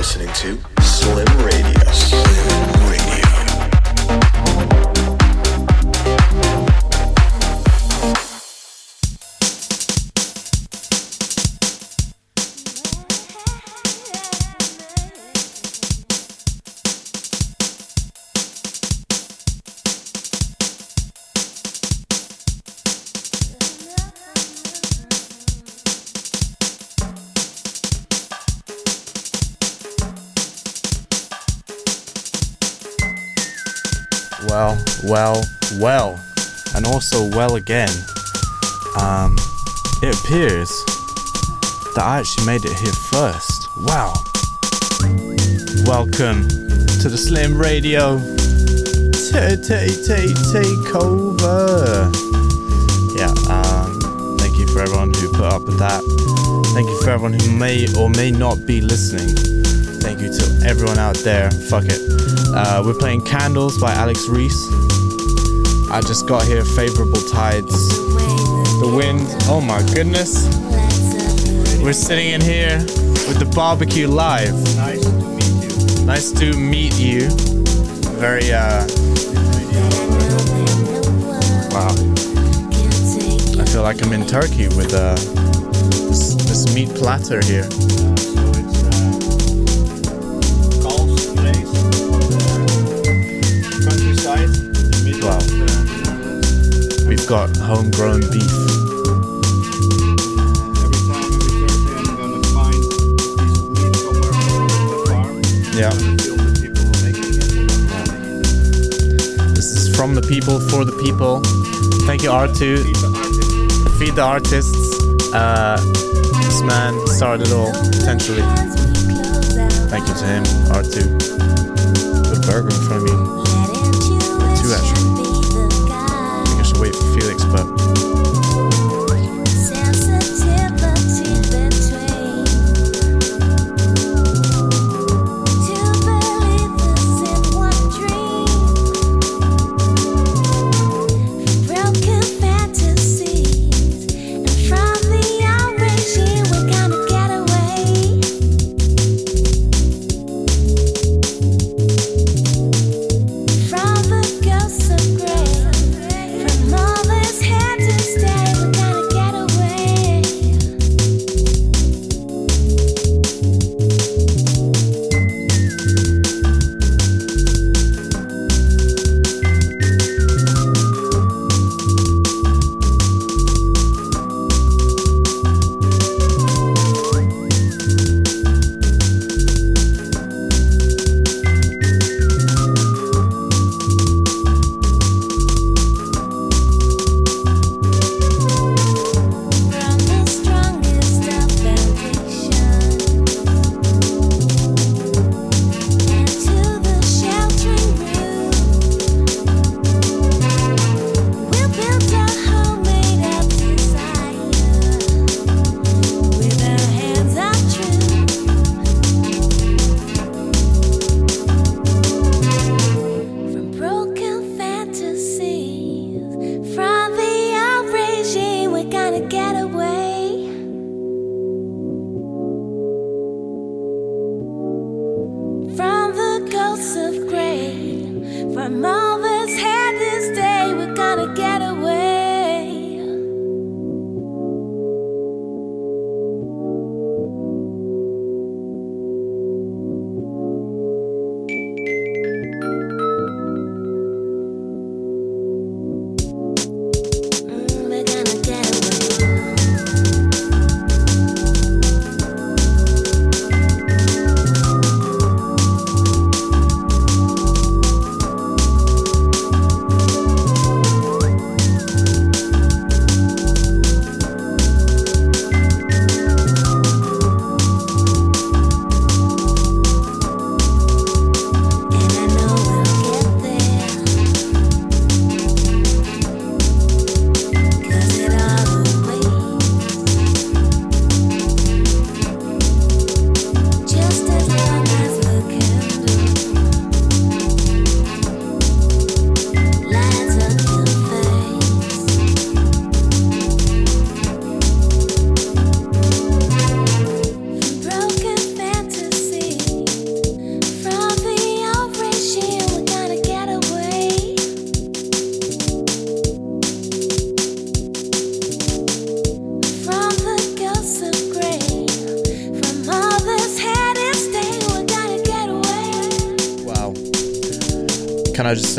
listening to Slim Radio. Well, well, and also well again. Um, it appears that I actually made it here first. Wow. Welcome to the Slim Radio ta- ta- ta- takeover. Yeah, um, thank you for everyone who put up with that. Thank you for everyone who may or may not be listening. Thank you to everyone out there. Fuck it. Uh, we're playing Candles by Alex Reece. I just got here, favorable tides. The wind, oh my goodness. We're sitting in here with the barbecue live. Nice to meet you. Nice to meet you. Very, uh, wow. I feel like I'm in Turkey with uh, this, this meat platter here. Got homegrown beef. Yeah. This is from the people for the people. Thank you, R2. Feed the artists. Uh, this man started it all, potentially. Thank you to him, R2. Put a burger in front of me.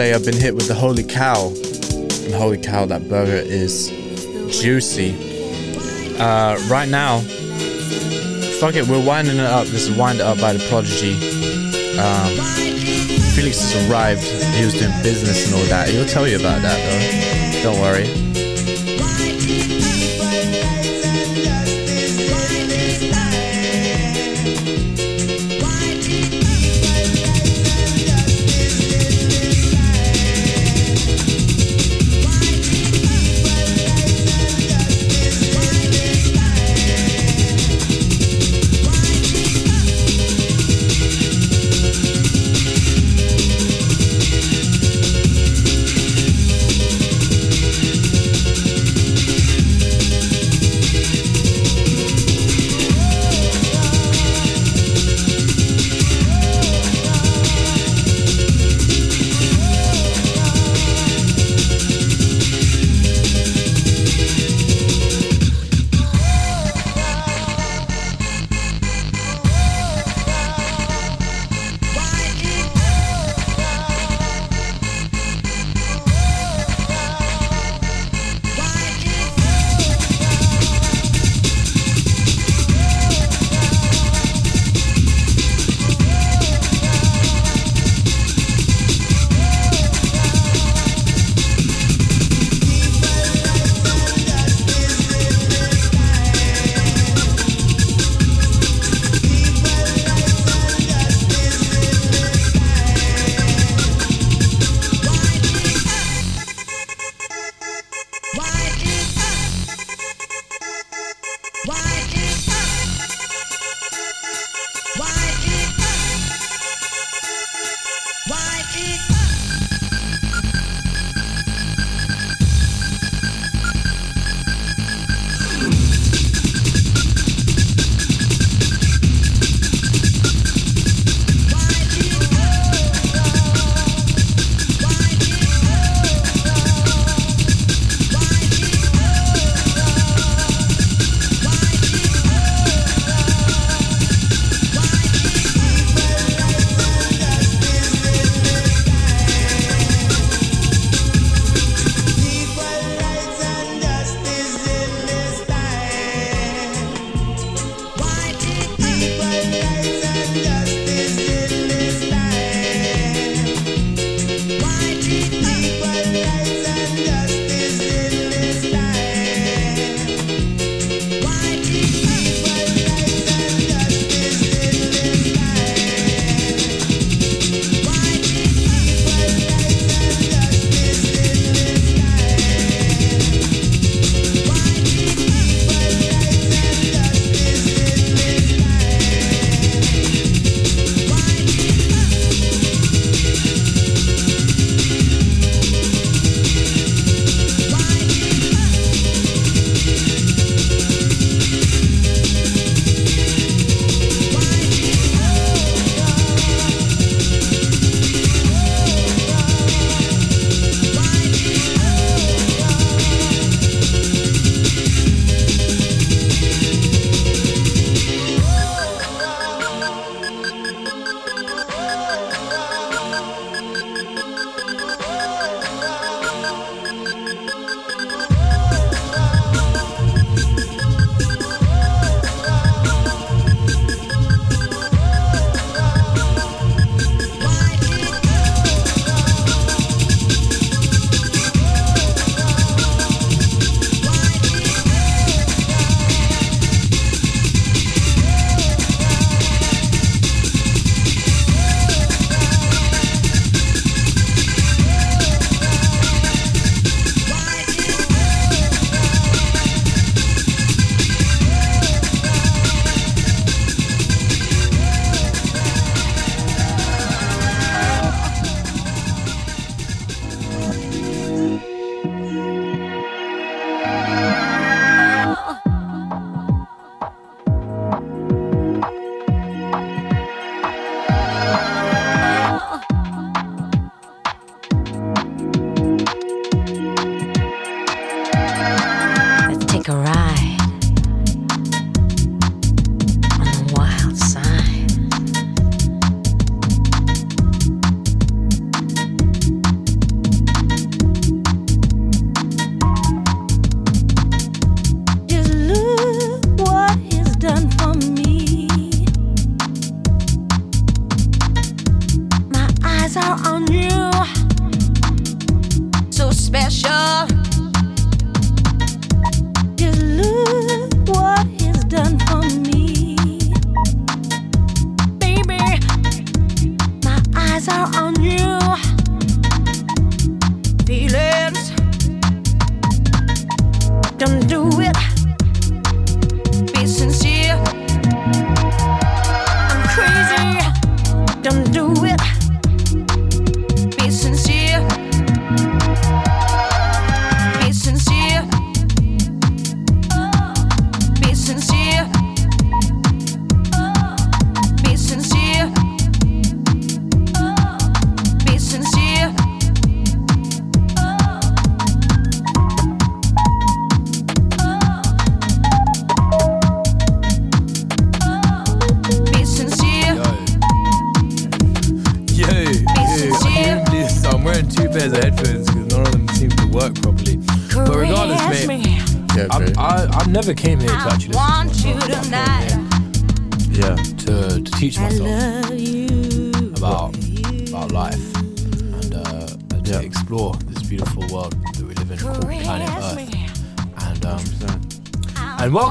Say I've been hit with the holy cow. And holy cow, that burger is juicy. Uh, right now, fuck it, we're winding it up. This is Wind Up by The Prodigy. Um, Felix has arrived. He was doing business and all that. He'll tell you about that though. Don't worry.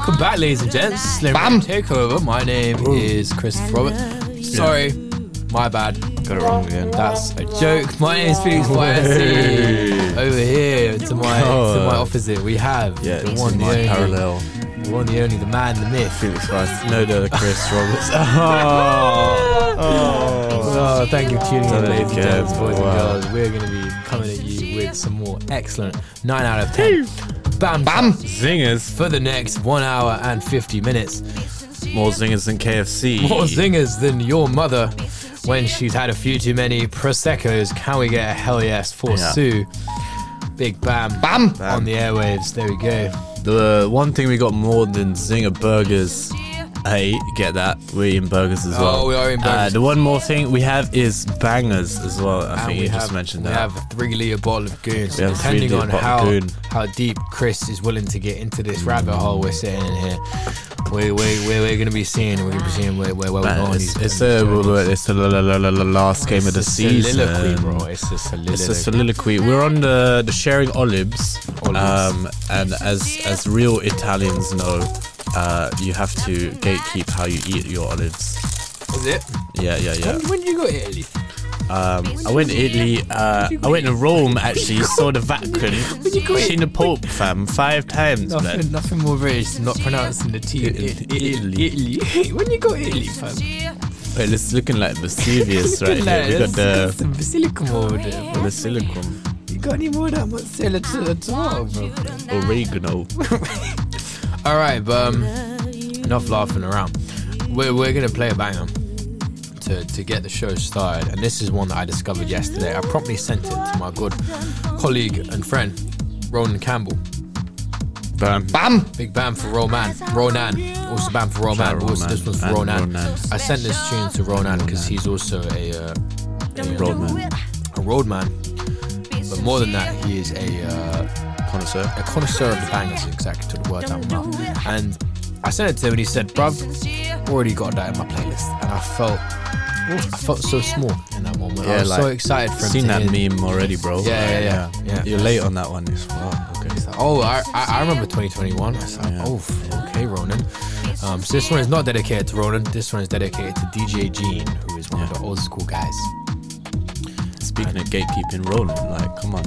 Welcome back, ladies and gents. Slim Bam. Takeover. My name is Chris Robert. Sorry, my bad. Got it wrong again. That's a joke. My name is Felix YSC. Over here to my to my opposite, we have Yeah, the one, is the my only, parallel. the one, the only, the man, the myth. Felix Rice. No, the Chris Roberts. Oh. oh. Oh, thank you for tuning in, Don't ladies and care. gents, boys Wow. and girls. We're going to be coming at you with some more excellent 9 out of 10. Bam, Bam! Zingers. For the next 1 hour and 50 minutes. More zingers than KFC. More zingers than your mother when she's had a few too many Prosecco's. Can we get a hell yes for Yeah. Sue? Big bam. Bam! On the airwaves. There we go. The one thing we got more than zinger burgers. Hey, get that? We're eating burgers as well. Oh, we are eating Uh, burgers. the one more thing we have is bangers as well. I And think we you have, just mentioned we that. We have a three litre bottle of goon. So depending on how, how deep Chris is willing to get into this rabbit hole we're sitting in here, we, we, we, we're going to be seeing, we're going to be seeing where, where, where we're going. it's, these- it's, these a, it's the la- la- la- la- la- last game of the It's a season. soliloquy, bro. It's a soliloquy. It's a soliloquy. We're on the the sharing olives, Olives. um, and as as real Italians know, uh, you have to gatekeep how you eat your olives. Is it? Yeah, yeah, yeah. When, when did you go to Italy? Um, I went to Italy. Uh, I went to Rome actually. Saw the Vatican. Seen the Pope, fam, five times, man. Nothing, nothing more British than not pronouncing the T. Italy. Italy. Italy. when you go to Italy, fam? Wait, it's looking like Vesuvius right here. We got the some basilicum over there. bro. the silicon You got any more of that mozzarella to the tomato, bro? oregano. All right, but um, enough laughing around. We're, we're gonna play a banger to, to get the show started, and this is one that I discovered yesterday. I promptly sent it to my good colleague and friend Ronan Campbell. Bam, bam. Big bam for Roman, Ronan. Also bam for Roman. Shout also Roman this one's for and Ronan. Ronan. I sent this tune to Ronan because he's also a uh, a, Roadman. a roadman, but more than that, he is a uh, Connoisseur. a connoisseur of the bangers, exactly to the word out of my mouth. And I sent it to him and he said, bruv, already got that in my playlist. And I felt I felt so small in that moment. I was so excited for him Seen that hear- meme already, bro. Yeah, yeah, yeah, yeah. You're late on that one. Wow, okay. Oh, I, I I remember 2021. I was like, Yeah. oh, okay, Ronan. Um, so this one is not dedicated to Ronan. This one is dedicated to DJ Gene, who is one of the old school guys. Speaking of gatekeeping, Ronan, like, come on,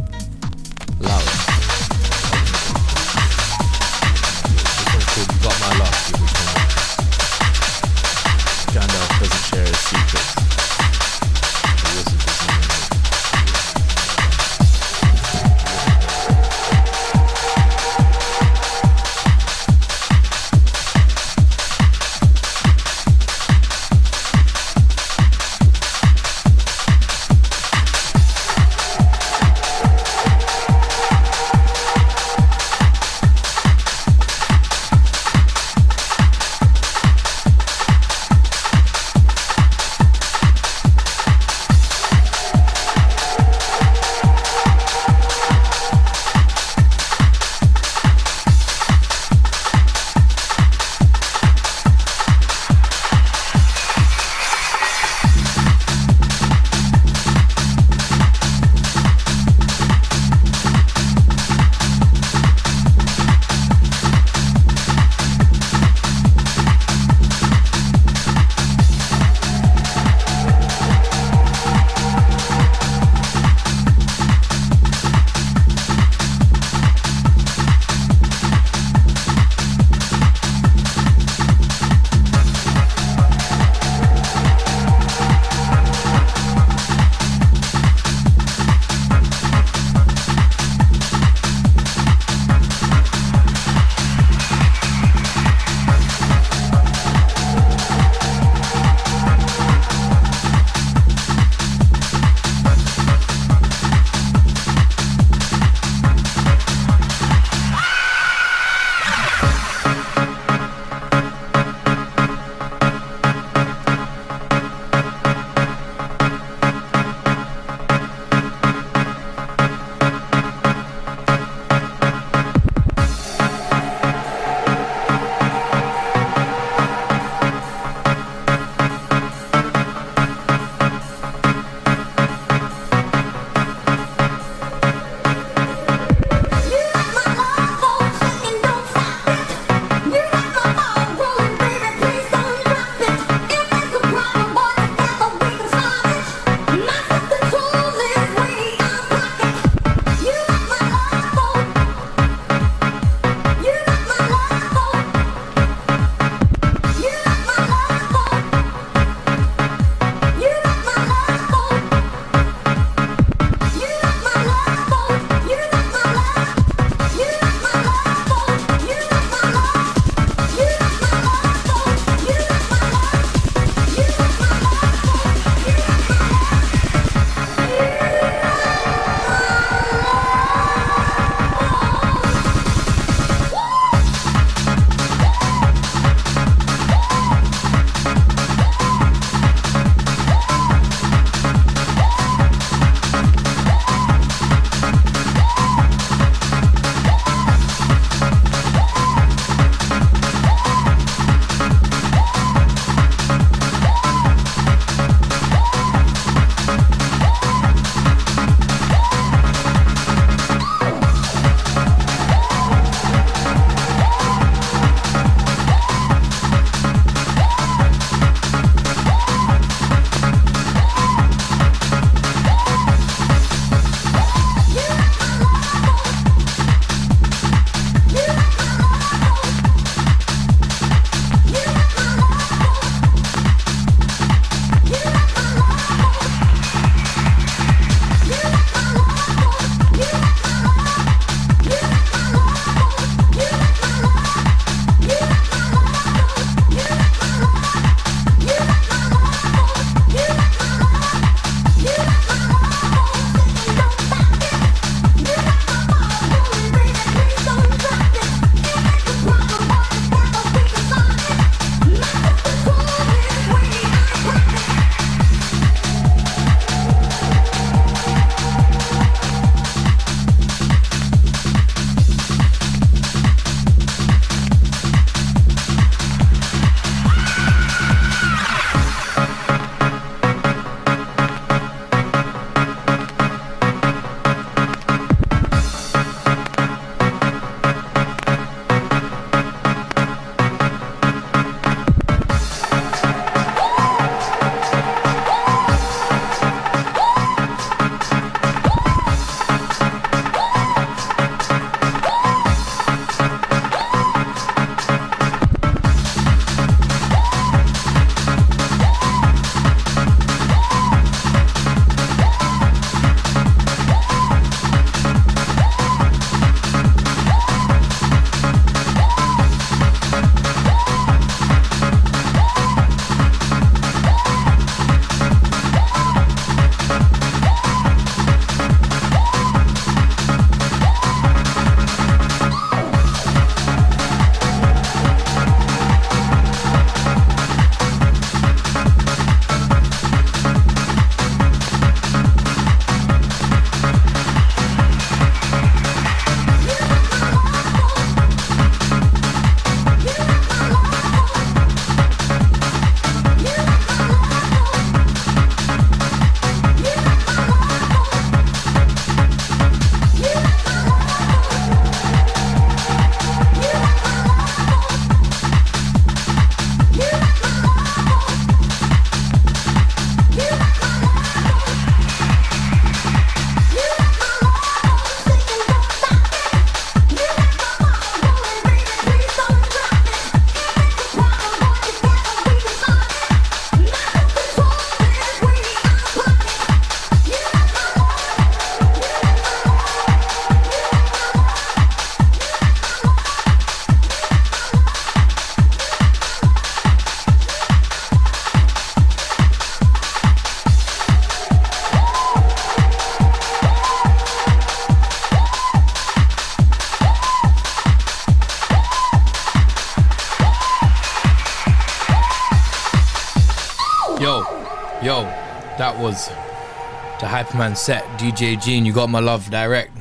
was the Hyperman set. DJ Gene, you got my love direct.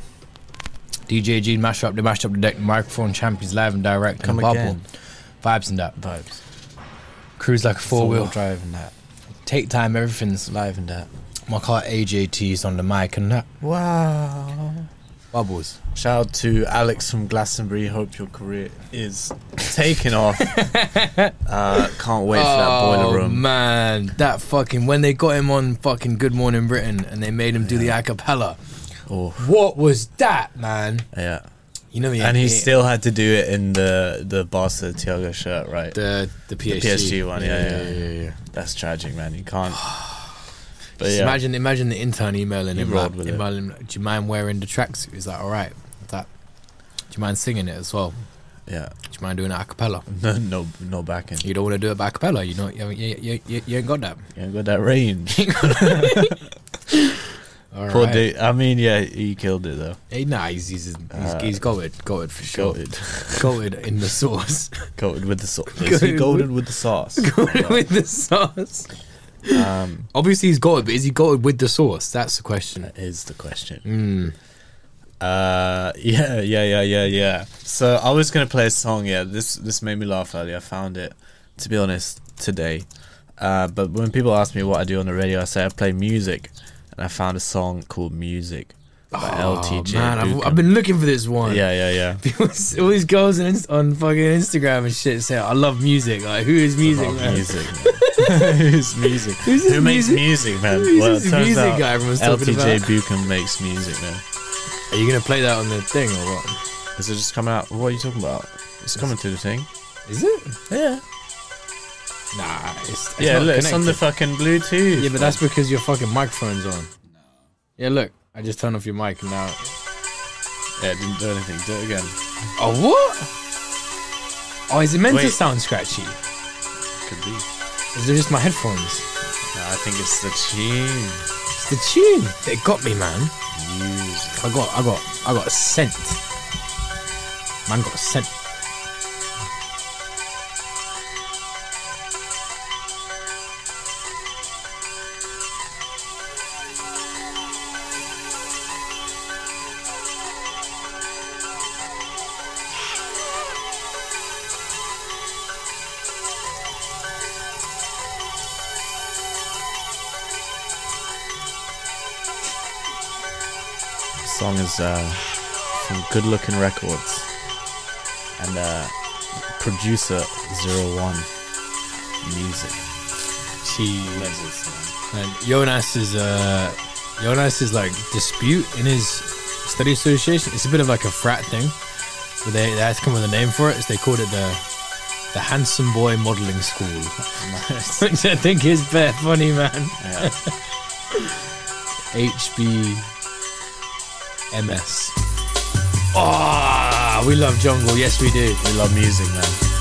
DJ Gene mash up, they mashed up the deck. Microphone champions live and direct. Come and bubble. again. Vibes and that. Vibes. Cruise like a four wheel. drive and that. Take time, everything's Live and that. My car AJT's on the mic and that. Wow. Bubbles. Shout out to Alex from Glastonbury. Hope your career is taking off. uh, can't wait for that boiler room. Oh, man, that fucking when they got him on fucking Good Morning Britain and they made him do the acapella. Oh, What was that, man? yeah. You know me. And he still had to do it in the the Barca Tiago shirt, right? the the PSG, PSG one, yeah, yeah. yeah, yeah. That's tragic, man. You can't. But Just yeah, imagine, imagine the intern emailing him. rolled Like, with it. emailing him, Do you mind wearing the tracksuit? Is that all right. That. Do you mind singing it as well? Yeah. Do you mind doing it a cappella? No, no, no backing. You don't want to do it by cappella. You know, you, you, you, you, ain't got that. You ain't got that range. All Poor right. dude. I mean, yeah, he killed it though. Hey, nah, he's he's he's, Uh, he's goated, goated for sure. Goated, Goated in the sauce. goated with the sauce. Is he Goated goated with the sauce? goated with the sauce. um, Obviously, he's goated, but is he goated with the sauce? That's the question. that is the question. Mm. Uh, yeah, yeah, yeah, yeah, yeah. So I was gonna play a song. Yeah, this this made me laugh earlier. I found it, to be honest, today. Uh, but when people ask me what I do on the radio, I say I play music, and I found a song called "Music" by LTJ. Oh, man, I've, I've been looking for this one. Yeah, yeah, yeah. People, all these girls on, on fucking Instagram and shit say, "I love music." Like, who is music, man? music. Who's music? Who's Who makes music- music, man? who's well, this music out guy everyone's talking LTJ about? Bukem makes music, man. Are you gonna play that on the thing or what? Is it just coming out? What are you talking about? It's coming to the thing. Is it? Yeah. Nah, it's, it's yeah, look, it's on the connected. fucking Bluetooth. Yeah, but that's because your fucking microphone's on. Yeah, look, I just turned off your mic and now. Yeah, it didn't do anything. Do it again. Oh what? Oh, is it meant to sound scratchy? Could be. Is it just my headphones? No, I think it's the tune. It's the tune. It got me, man. Music. I got, I got, I got a scent. Man got a scent. Is uh, from Good Looking Records and uh, producer Zero One Music. Jeez. And Jonas is uh Jonas is like dispute in his study association. It's a bit of like a frat thing. But they, they had to come with a name for it. So they called it the the Handsome Boy Modeling School. Nice. Which I think is bare funny, man. Yeah. HB MS. Ah, we love jungle. Yes, we do. We love music, man.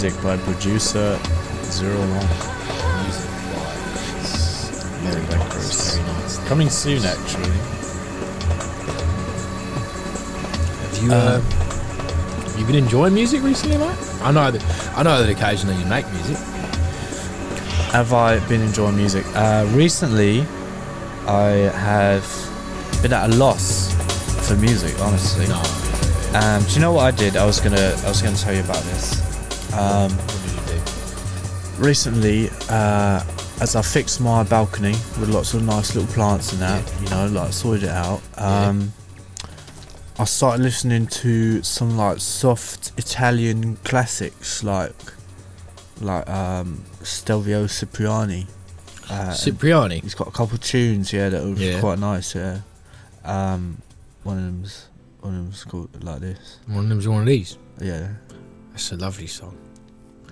Music by producer Zero One. Music wise. Very Records. nice. Very nice. Coming soon, actually. Have you uh, you been enjoying music recently, mate? I know that I know that occasionally you make music. Have I been enjoying music? Uh, recently, I have been at a loss for music. Honestly. No. Um, do you know what I did? I was gonna I was gonna tell you about this. Um, What did you do? recently, uh, as I fixed my balcony with lots of nice little plants and that, you know, like sorted it out. Um, I started listening to some like soft Italian classics, like like um, Stelvio Cipriani. Uh, Cipriani. He's got a couple of tunes, yeah, that are Yeah. quite nice. Yeah, um, one of them's one of them's called like this. One of them's one of these. Yeah, That's a lovely song.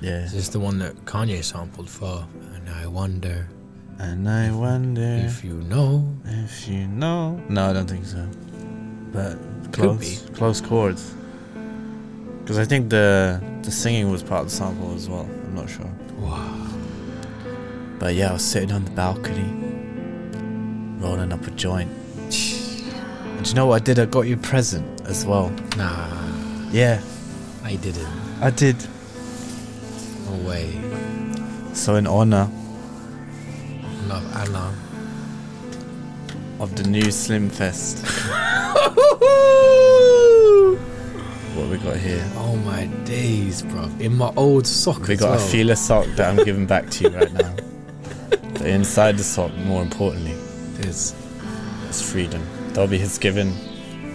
Yeah. Is this the one that Kanye sampled for? And I wonder And I wonder if you know. if you know. No, I don't think so. But close, be. close chords. Because I think the the singing was part of the sample as well. I'm not sure. Wow. But yeah, I was sitting on the balcony, rolling up a joint. And do you know what I did? I got you a present as well. Nah, Yeah, I didn't. I did. No way. So in honor Love Anna. of the new Slim Fest, what we got here? Oh my days, bro. In my old sock We got well. a feeler sock that I'm giving back to you right now. But inside the sock, more importantly, is is freedom. Dobby has given.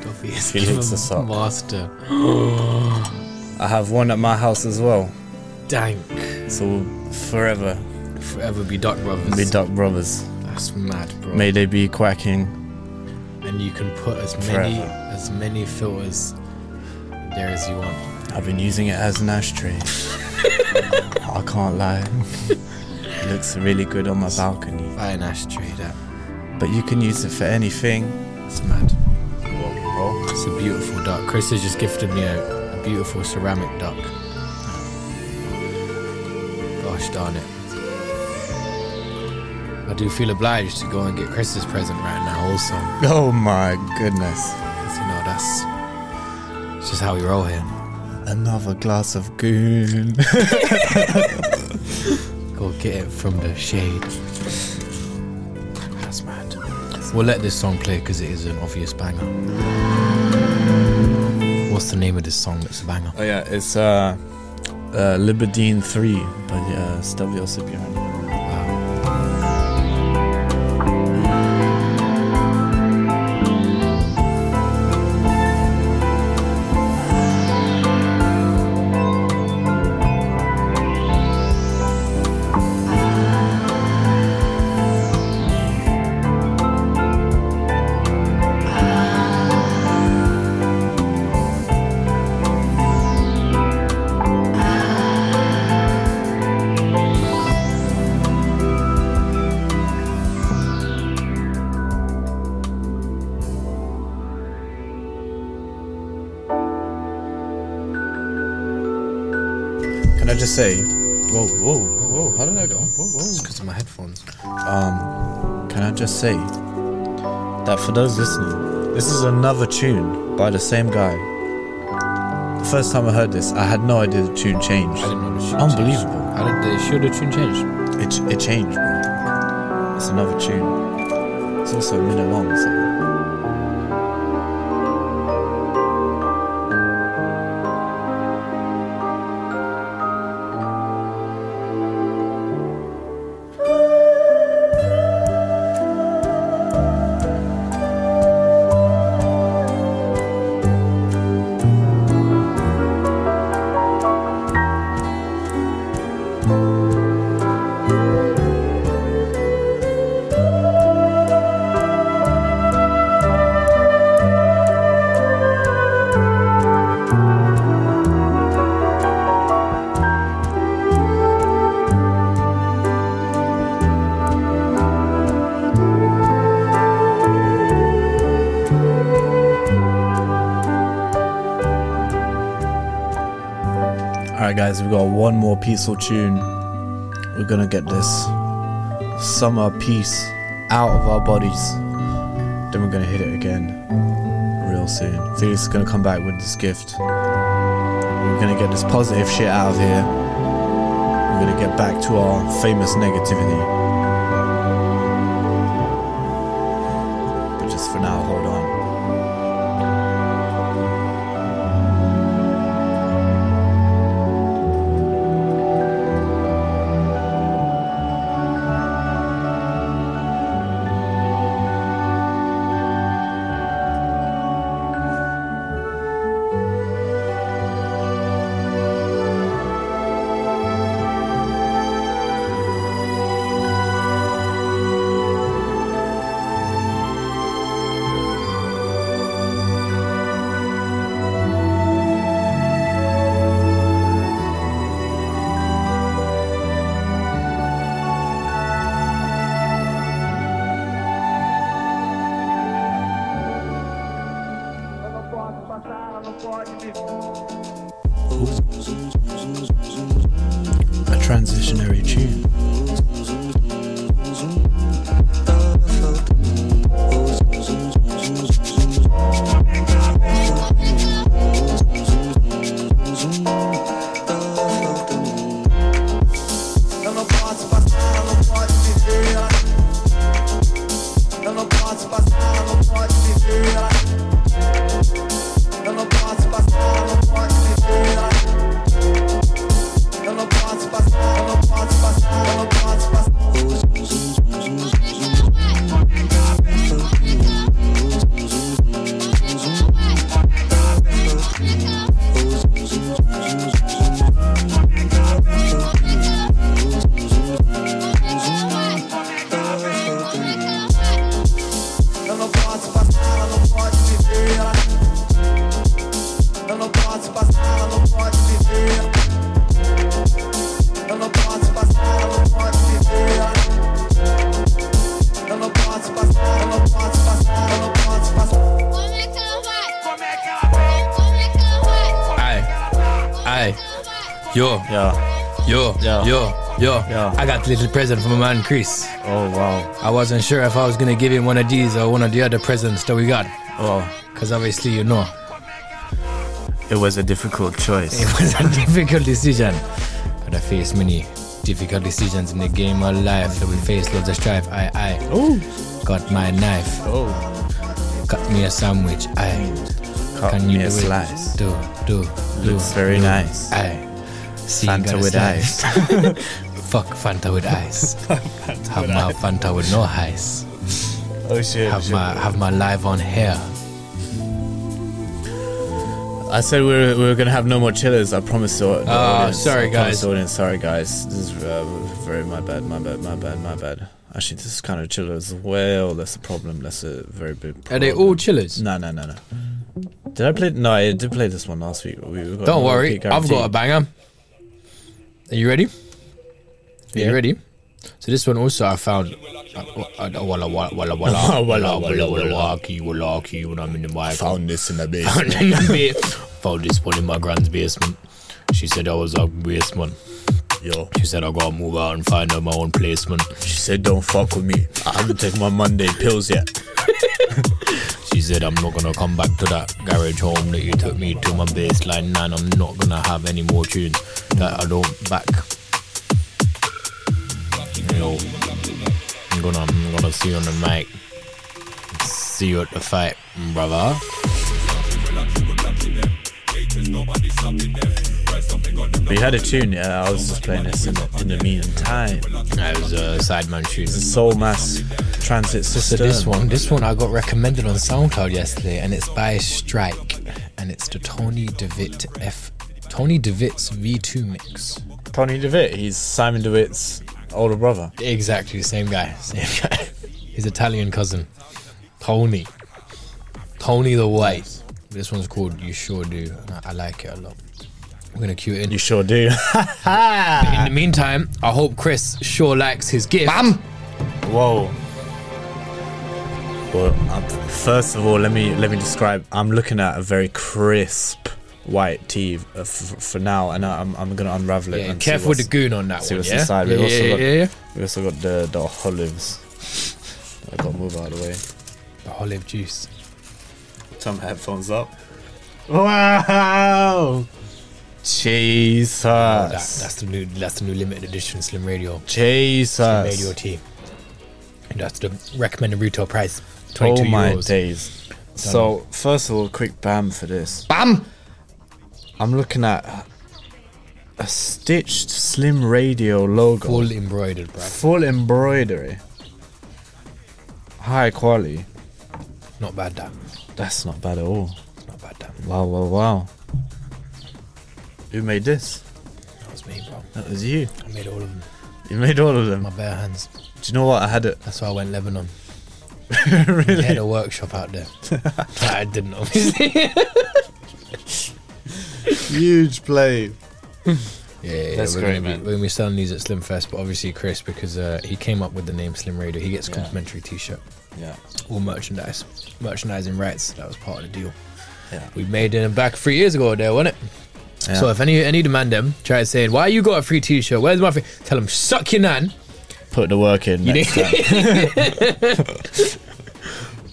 Duffy has Felix given the sock. master. I have one at my house as well. Dank. So forever Forever be Duck Brothers. be Duck Brothers. That's mad, bro. May they be quacking. and you can put as many as many filters there as you want. I've been using it as an ashtray. I can't lie. It looks really good on my balcony. Buy an ashtray that. But you can use it for anything. It's mad. It's a beautiful duck. Chris has just gifted me a, a beautiful ceramic duck. Gosh darn it. I do feel obliged to go and get Chris's present right now also. Oh my goodness. you know, that's it's just how we roll here. Another glass of goon. Go get it from the shade. That's mad. We'll let this song play because it is an obvious banger. What's the name of this song that's a banger? Oh yeah, it's uh, uh Liberdine 3 by uh, Stelvio Cipriani. That for those listening, this is another tune by the same guy. The first time I heard this, I had no idea the tune changed. I didn't know the tune Unbelievable. changed. How did the should the tune change? It, it changed, bro. It's another tune. It's also a minute long, so. Guys, we've got one more peaceful tune. We're gonna get this summer peace out of our bodies. Then we're gonna hit it again real soon. Felix is gonna come back with this gift. We're gonna get this positive shit out of here. We're gonna get back to our famous negativity. Transitionary tune. Little present from my man Chris. Oh wow. I wasn't sure if I was gonna give him one of these or one of the other presents that we got, Oh, cause obviously you know it was a difficult choice. it was a difficult decision. But I faced many difficult decisions in the game of life that we faced loads of strife. I, I Oh. got my knife, Oh. cut me a sandwich. I Cut can me you a do slice. Do, do, do. Looks very do. nice. I. See, you Fanta got a with slice. Fuck Fanta with ice. have my Fanta with no ice. Oh shit. Have my have my live on hair. I said we were, we were gonna have no more chillers. I promised the, the audience. sorry, I guys. audience. Sorry guys. This is uh, very my bad. My bad. My bad. My bad. Actually, this is kind of chillers as well. That's a problem. That's a very big. Are they all chillers? No, no, no, no. Did I play? No, I did play this one last week. We, Don't worry, I've got a banger. Are you ready? Yeah. you ready? So this one also I found. uh, Walla walla walla walla walla walla walla walkie walkie when I'm in the mic. Found this in the base. Found in the ba- Found this one in my grand's basement. She said I was a basement. Yo, She said I gotta move out and find out my own placement. she said, "Don't fuck with me. I haven't taken my Monday pills yet." She said I'm not gonna come back to that garage home that you took me to my baseline nine. I'm not gonna have any more tunes that I don't back. You I'm gonna I'm gonna see you on the mic. See you at the fight, brother. But you had a tune. Yeah, I was just playing this in the, in the meantime. That was uh, a sideman tune. Soul Mass Transit So System. this one, this one I got recommended on SoundCloud yesterday, and it's by Strike, and it's the Tony De Vit F, Tony De Vit's V2 mix. Tony De Vit. He's Simon DeWitt's older brother. Exactly the same guy, same guy. His Italian cousin, Tony. Tony the White. This one's called You Sure Do. I, I like it a lot. We're gonna cue it in. You sure do. In the meantime, I hope Chris sure likes his gift. Bam! Whoa. Well, um, first of all, let me let me describe. I'm looking at a very crisp white tee f- f- for now, and I- I'm I'm gonna unravel it. Yeah, and careful with the goon on that see one. what's Yeah? inside. Yeah, We also yeah, got- yeah, yeah. We also got the the olives. I gotta move out of the way. The olive juice. Turn my headphones up. Wow! Jesus. Oh, that, that's the new. That's the new limited edition Slim Radio. Jesus. Slim Radio tea. And that's the recommended retail price. Twenty Oh two my euros. days. So first of all, quick bam for this. Bam. I'm looking at a stitched Slim Radio logo. Full embroidered, bruv. Full embroidery. High quality. Not bad, that. That's not bad at all. Not bad, that. Wow, wow, wow. Who made this? That was me, bro. That was you. I made all of them. You made all of them. My bare hands. Do you know what? I had it. That's why I went Lebanon. really? They had a workshop out there. I didn't, obviously. Huge play. Yeah, yeah, That's we're great, gonna be- man. We're gonna be selling these at Slimfest, but obviously Chris, because uh, he came up with the name Slim Radio, he gets Yeah. complimentary T-shirt, Yeah. all merchandise, merchandising rights. That was part of the deal. Yeah. We made it back three years ago, there, wasn't it? Yeah. So if any any demand them, try saying, "Why you got a free T-shirt? Where's my free?" Tell them, "Suck your nan." Put the work in. You next need- time.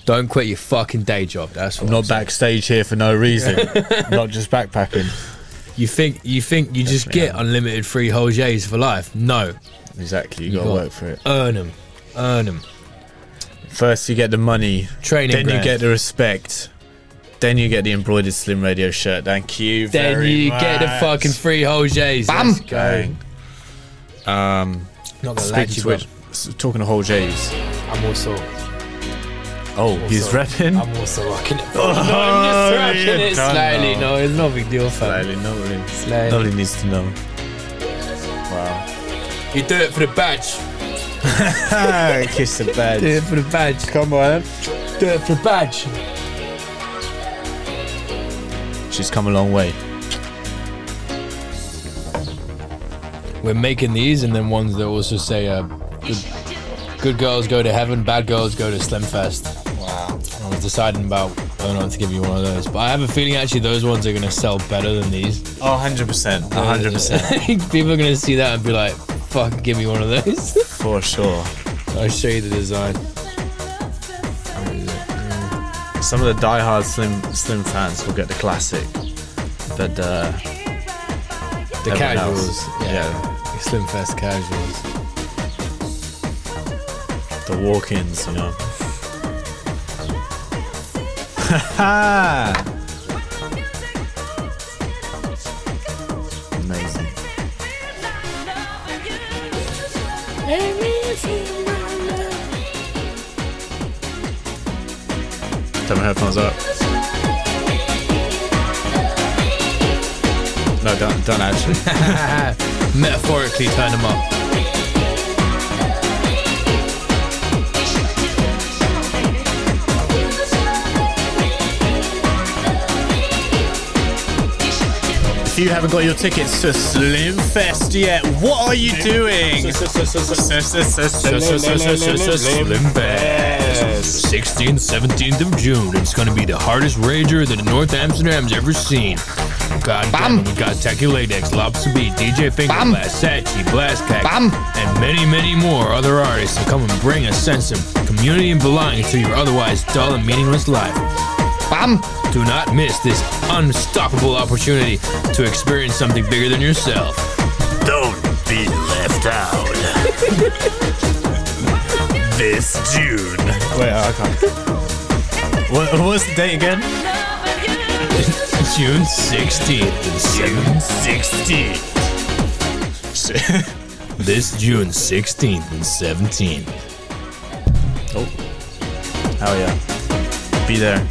Don't quit your fucking day job. That's what I'm I'm not saying. backstage here for no reason. not just backpacking. You think you think you just Definitely get unlimited free J's for life? No, Exactly. You, You gotta got- work for it. earn them, earn them. First, you get the money. Training. then you ground. get the respect. Then you get the embroidered Slim Radio shirt. Thank you. Then very you get the much. fucking free J's. Bam. Let's go. Bang. Um, Not gonna lie speaking to to you, which, s- talking to whole J's. bro. I'm also. Oh, he's also- repping. I'm also rocking it. Bro. no, I'm just rocking it slightly. know. No, it's no big deal, fam. Slightly, nobody, Slightly. nobody needs to know. Wow. You do it for the badge. Kiss the badge. Do it for the badge. Come on. Do it for the badge. She's come a long way. We're making these and then ones that also say uh, good, good girls go to heaven, bad girls go to Slimfest. I was deciding about whether or not to give you one of those, but I have a feeling actually those ones are gonna sell better than these. Oh, 100%. 100%. People are gonna see that and be like, "Fuck, give me one of those." For sure. I'll show you the design. Some of the diehard Slim Slim fans will get the classic. But uh, The casuals, else, yeah. yeah. Slimfest casuals. the walk-ins, you know. Amazing. Turn my headphones up. No, don't, don't actually. Metaphorically turn them up. If you haven't got your tickets to Slimfest yet, what are you doing? Slimfest. 16th, 17th of June. It's going to be the hardest rager that North Amsterdam's ever seen. God damn it, we got Tecu Latex, Lobster Beat, DJ Fingerblast, Sachi, Blast Pack, and many, many more other artists to come and bring a sense of community and belonging to your otherwise dull and meaningless life. Bam! Do not miss this unstoppable opportunity to experience something bigger than yourself. Don't be left out. this June. Wait, I can't. What, what's the date again? June 16th June 16th. This June 16th and 17th. Oh. Hell yeah. Be there.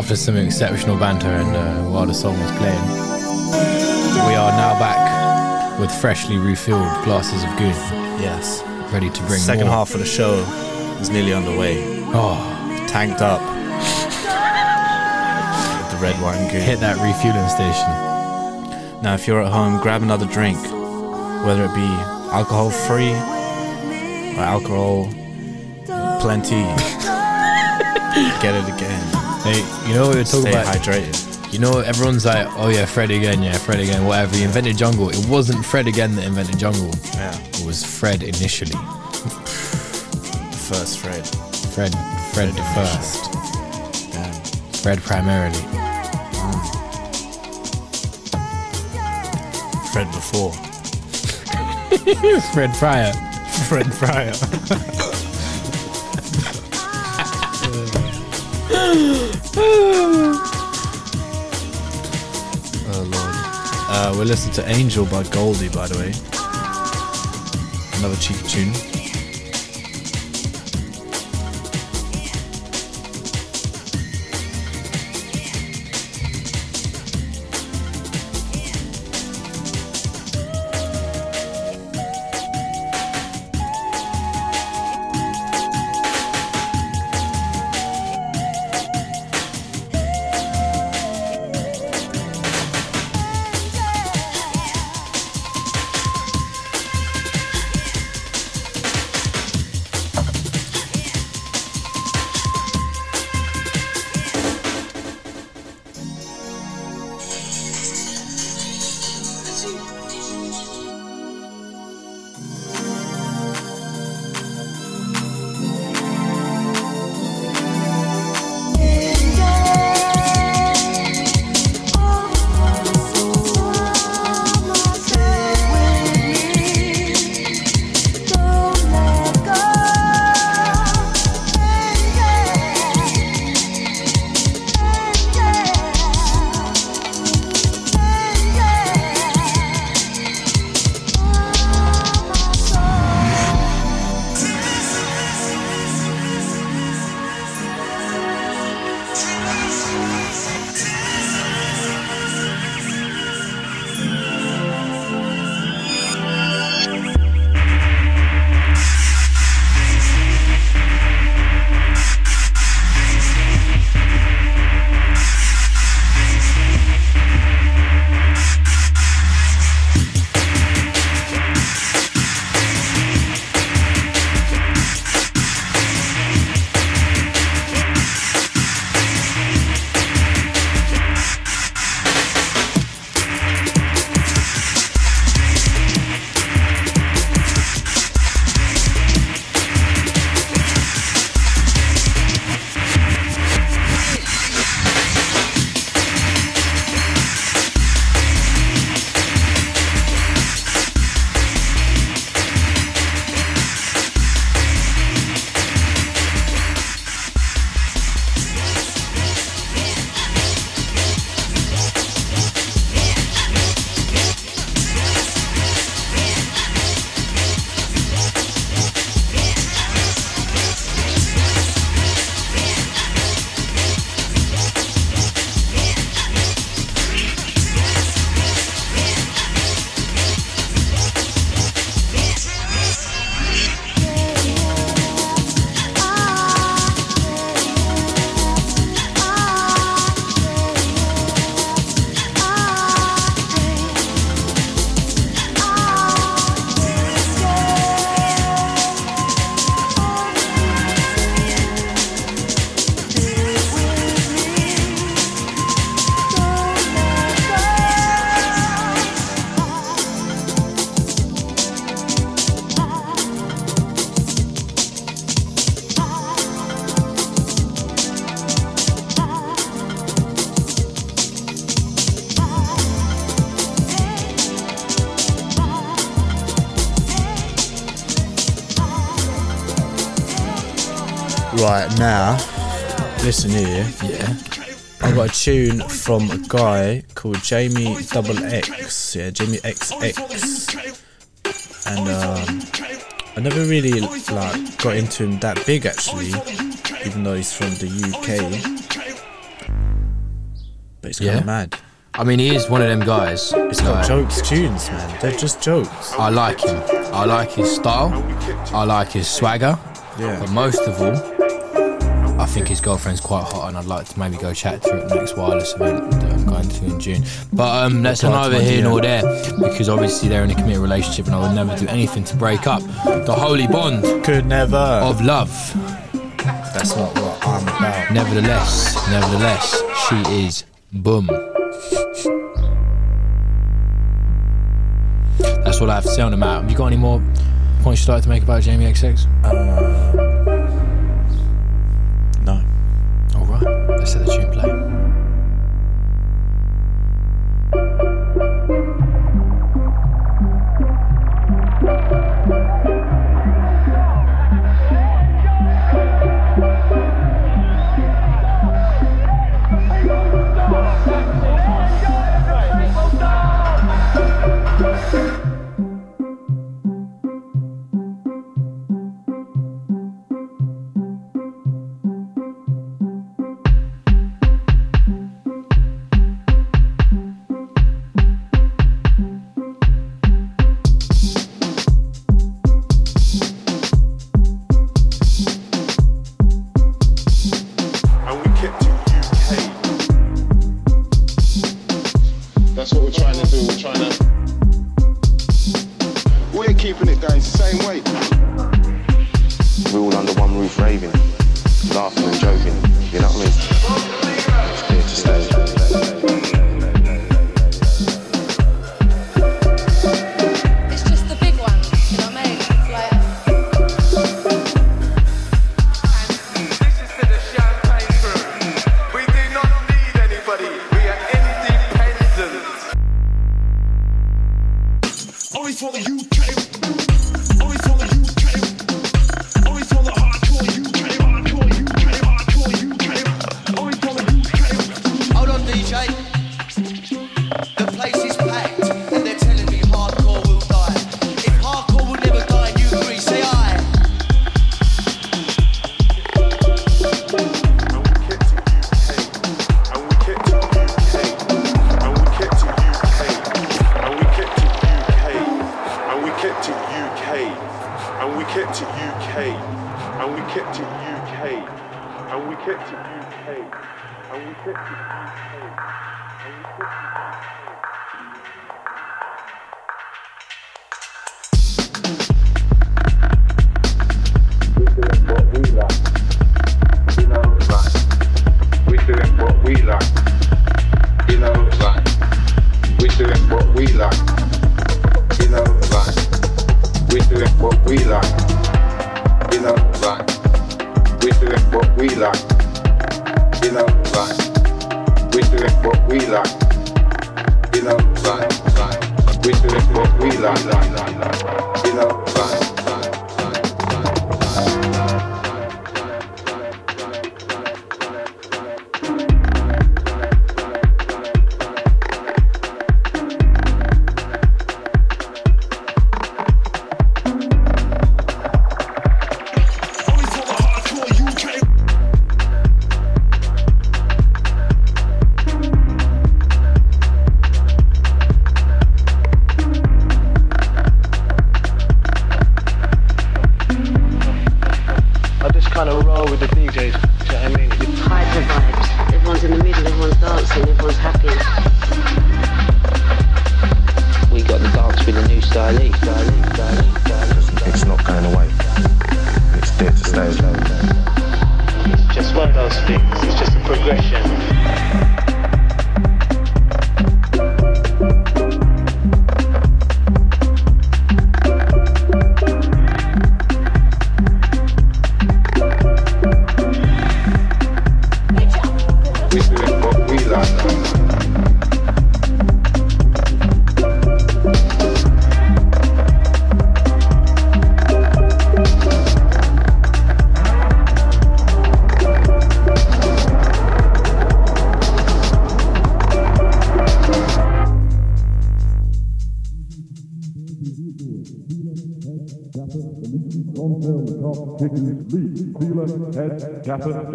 After some exceptional banter and uh, while the song was playing, we are now back with freshly refilled glasses of goon, Yes. ready to bring Second more. half of the show is nearly underway. Oh, Tanked up. With the red wine goon. hit that refueling station. Now, if you're at home, grab another drink, whether it be alcohol free or alcohol plenty. Get it again. You know what we were talking Stay about? hydrated. You know, everyone's like, oh yeah, Fred again, yeah, Fred again, whatever. He invented jungle. It wasn't Fred again that invented jungle. Yeah. It was Fred initially. First Fred. Fred, Fred the first. Fred primarily. Fred before. Fred Pryor. Fred Pryor. We're listening to Angel by Goldie, by the way. Another cheeky tune. Now, listen here. Yeah. I got a tune from a guy called Jamie Double X. Yeah, Jamie XX. And um, I never really like got into him that big actually, even though he's from the UK. But it's kind Yeah. mad. I mean, he is one of them guys. It's got like, jokes tunes, man. They're just jokes. I like him. I like his style. I like his swagger. Yeah. But most of all, think his girlfriend's quite hot, and I'd like to maybe go chat to her at the next wireless event that I'm going to in June. But um, that's Reply to neither here DM. nor there, because obviously they're in a committed relationship, and I would never do anything to break up the holy bond Could never. of love. That's not what I'm about. Nevertheless, nevertheless, she is boom. That's all I have to say on the matter. Have you got any more points you'd like to make about Jamie XX?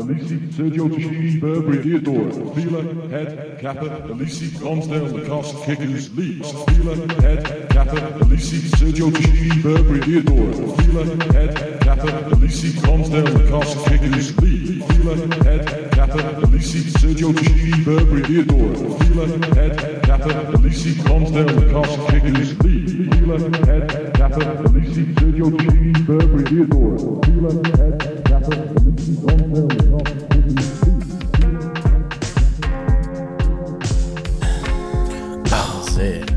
Kappa, Ellesse, Sergio Tacchini, Burberry, Theodore, Fila, Head, Kappa, Ellesse, Lonsdale, Lacoste, Kickers, Leeds, Fila, Head, Kappa, Ellesse, Sergio Burberry, Fila, Head, Kappa, Ellesse, Lonsdale, Lacoste, Kickers, Leeds, Fila, Head, Kappa, Ellesse, Sergio Tacchini, Burberry, Theodore, Fila, Head, Kappa, Lonsdale, Lacoste, Kickers, Fila, Head, Kappa, Ellesse, Sergio Tacchini, Burberry, Theodore, Fila, Head, Kappa, Ellesse, Lonsdale, Lacoste, Kickers, That's it.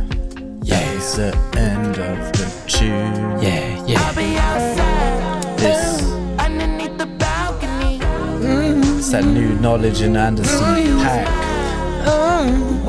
Yeah, it's the end of the tune. Yeah, yeah. This. Underneath the balcony. It's that new knowledge in Anderson .Paak. Uh-huh.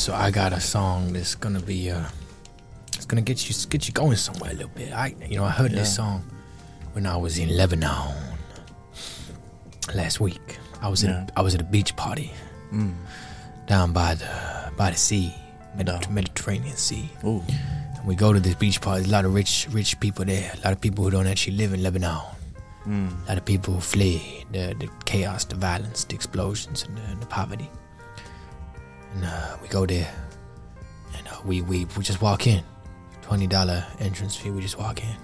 So I got a song that's gonna be uh, it's gonna get you get you going somewhere a little bit. I you know I heard this song when I was in Lebanon last week. I was Yeah. at a, I was at a beach party Mm. down by the by the sea, Medi-. Mediterranean Sea. Ooh. And we go to this beach party. There's a lot of rich rich people there. A lot of people who don't actually live in Lebanon. Mm. A lot of people who flee the, the chaos, the violence, the explosions, and the, and the poverty. And uh, we go there, and uh, we, we we just walk in, twenty dollar entrance fee. We just walk in,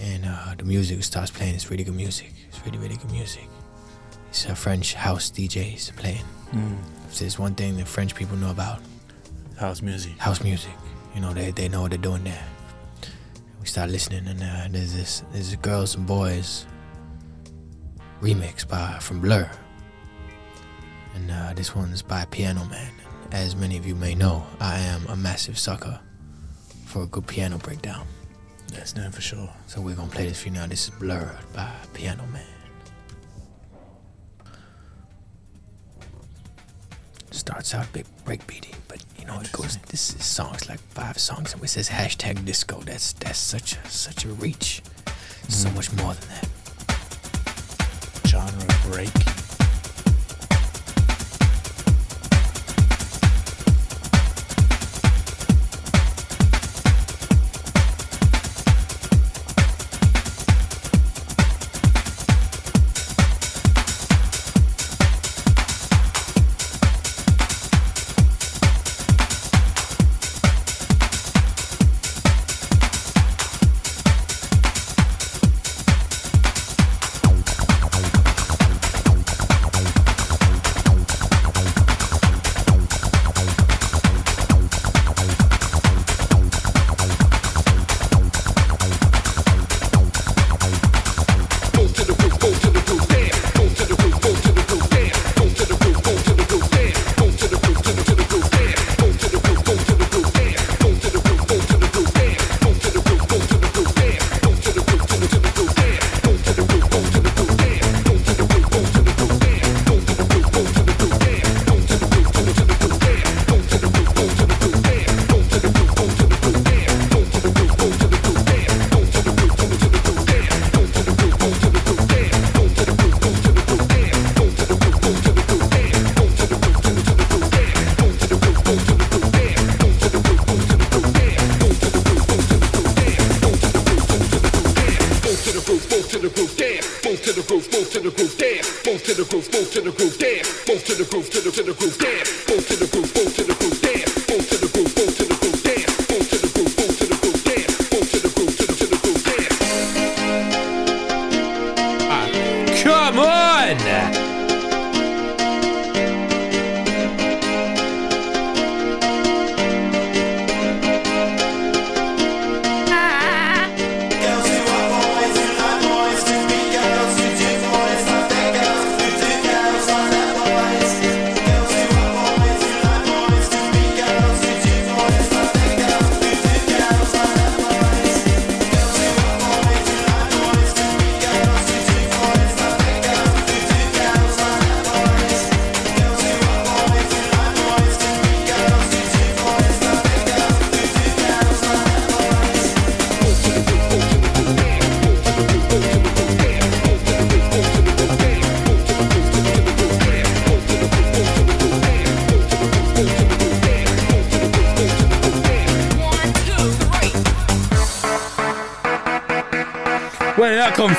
and uh, the music starts playing. It's really good music. It's really really good music. It's a French house DJs playing. Mm. If there's one thing that French people know about, House music. house music. You know, they, they know what they're doing there. We start listening, and uh, there's this there's this girls and boys remix by from Blur, and uh, this one's by Piano Man. As many of you may know, I am a massive sucker for a good piano breakdown. That's known for sure. So we're gonna play this for you now. This is Blurred by Piano Man. Starts out big breakbeaty, but you know it goes. This is songs like five songs, and it says hashtag disco. That's that's such a such a reach. So much more than that. Genre break.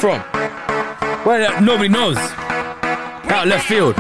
From? Nobody knows. Out left field.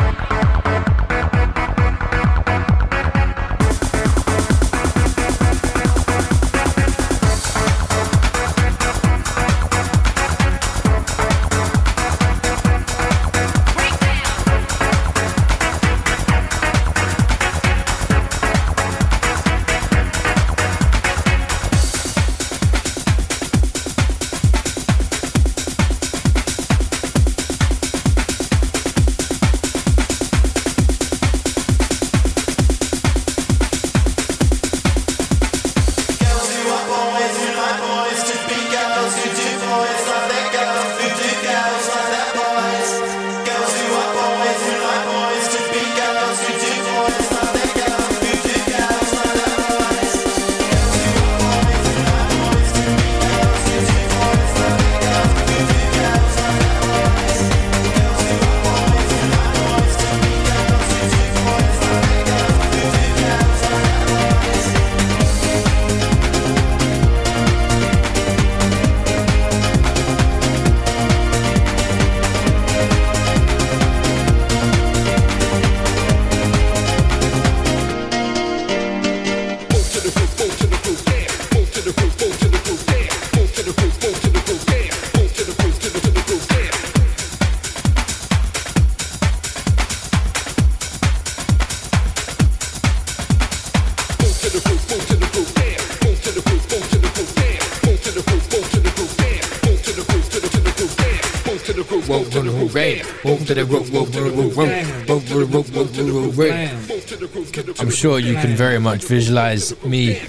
Sure you can very much visualize me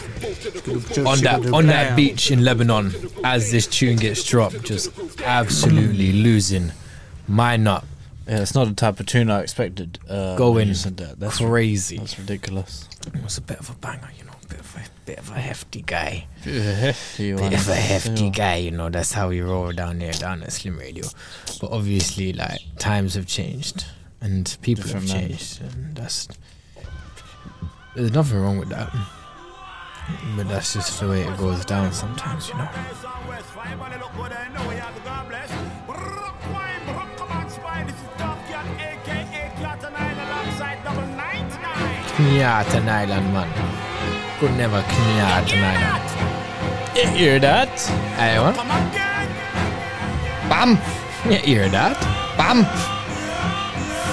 on that on that beach in Lebanon as this tune gets dropped, just absolutely losing my nut. Yeah, it's not the type of tune I expected. Uh, Going when you said that. That's crazy. That's ridiculous. It was a bit of a banger, you know, bit of a bit of a hefty guy. Bit of a hefty Bit of a hefty Yeah. guy, you know. That's how we roll down there, down at Slim Radio. But obviously, like times have changed and people Different have changed, and that's there's nothing wrong with that. But that's just the way it goes down sometimes, you know. Knyata Island, man. Could never Knyata Island. You hear that? Aywa. Bam! You hear that? Bam!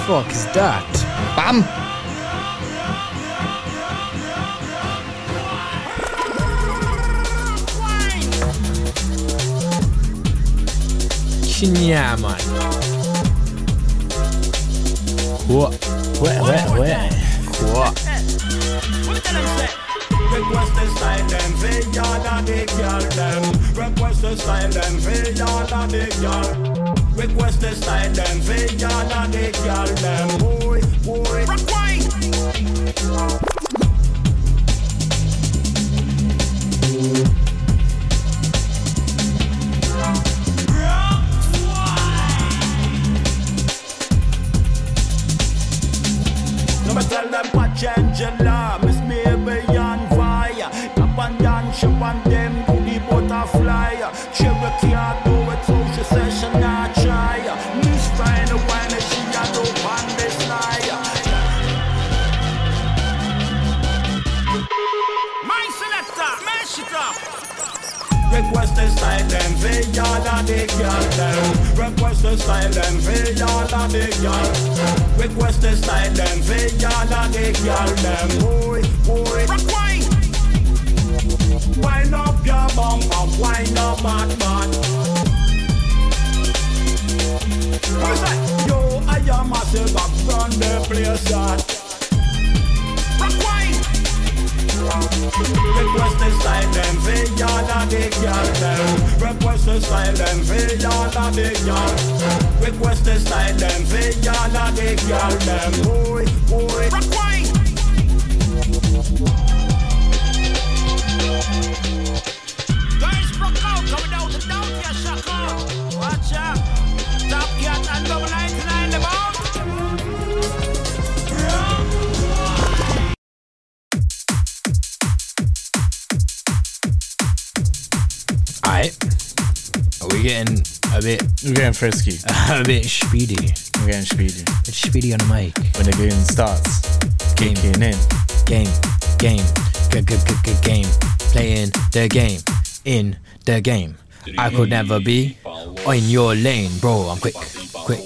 Fuck is that? Bam! Knya, man. What? Where, where, where? What? Request the style them, say y'all a the girl them. Request the style them, say y'all a the girl. Request the style them, say y'all a the girl them. Boy, boy. No the game, in the game. I could never be in your lane, bro. I'm quick, quick.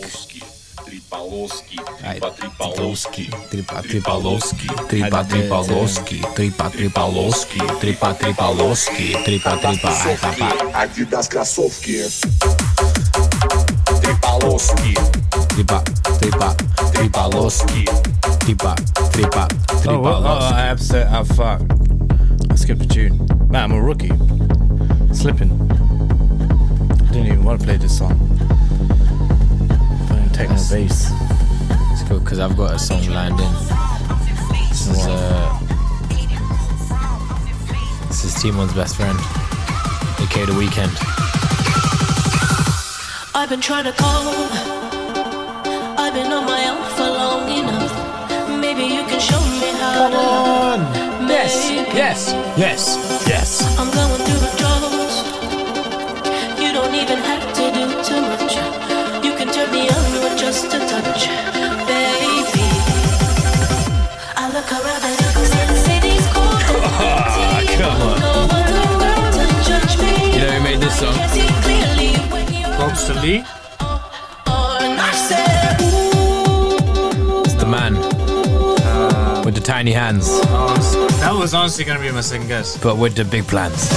Ay, Tripaloski, tripa, tripaloski, tripa, tripaloski, tripa, tripaloski, tripa, tripaloski, tripa, tripa, ay, papa. Adidas Krasovki Tripaloski Tripa, tripa, tripaloski, tripa, tripa, Oh, what? oh, tripaloski. I upset. I fuck. I skipped a tune. Man, I'm a rookie. Slipping. I didn't even want to play this song. Playing techno bass. It's cool because I've got a song lined in. This is uh, this is Timon's best friend, aka the Weeknd. I've been trying to call. I've been on my own for long enough. Maybe you can show me how. Come on. Yes, yes, yes, yes. I'm going through withdrawals. You don't even have to do too much. You can turn me on with just a touch, baby. I look around and the city's cold. Ah, come. No one's around to judge me. You know who made this song? I see clearly when you're Robson Lee. Tiny hands, That was honestly gonna be my second guess. but with the big plans.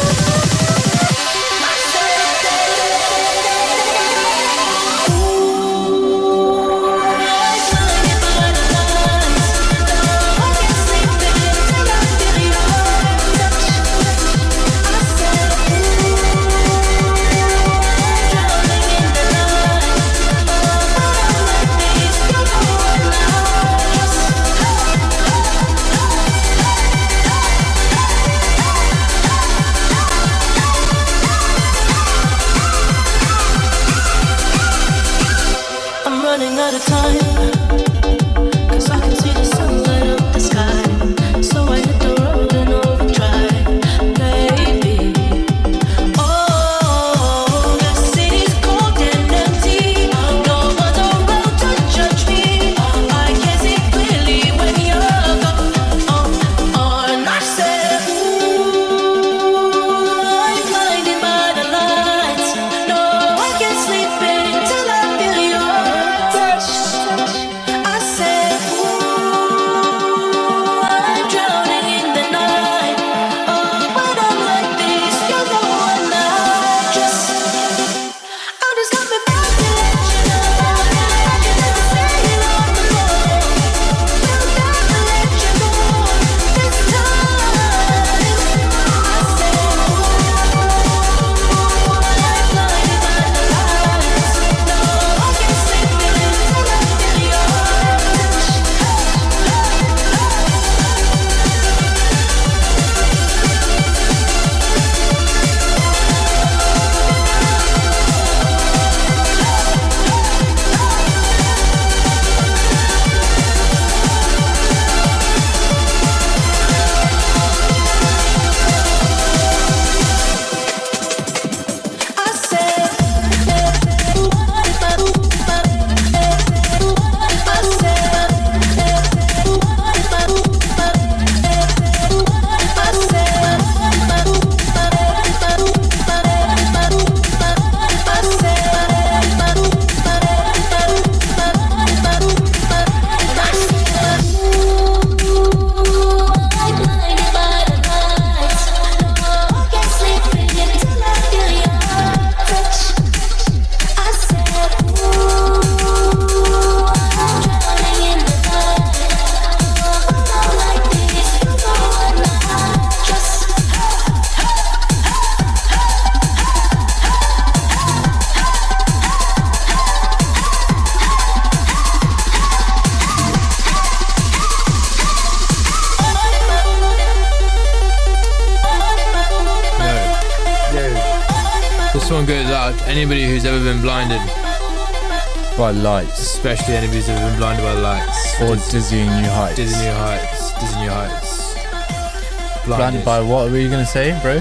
Lights. especially enemies that have been blinded by the lights. Or dizzying new heights. Disney New Heights. Disney New Heights. Blinded by what were you gonna say, bro?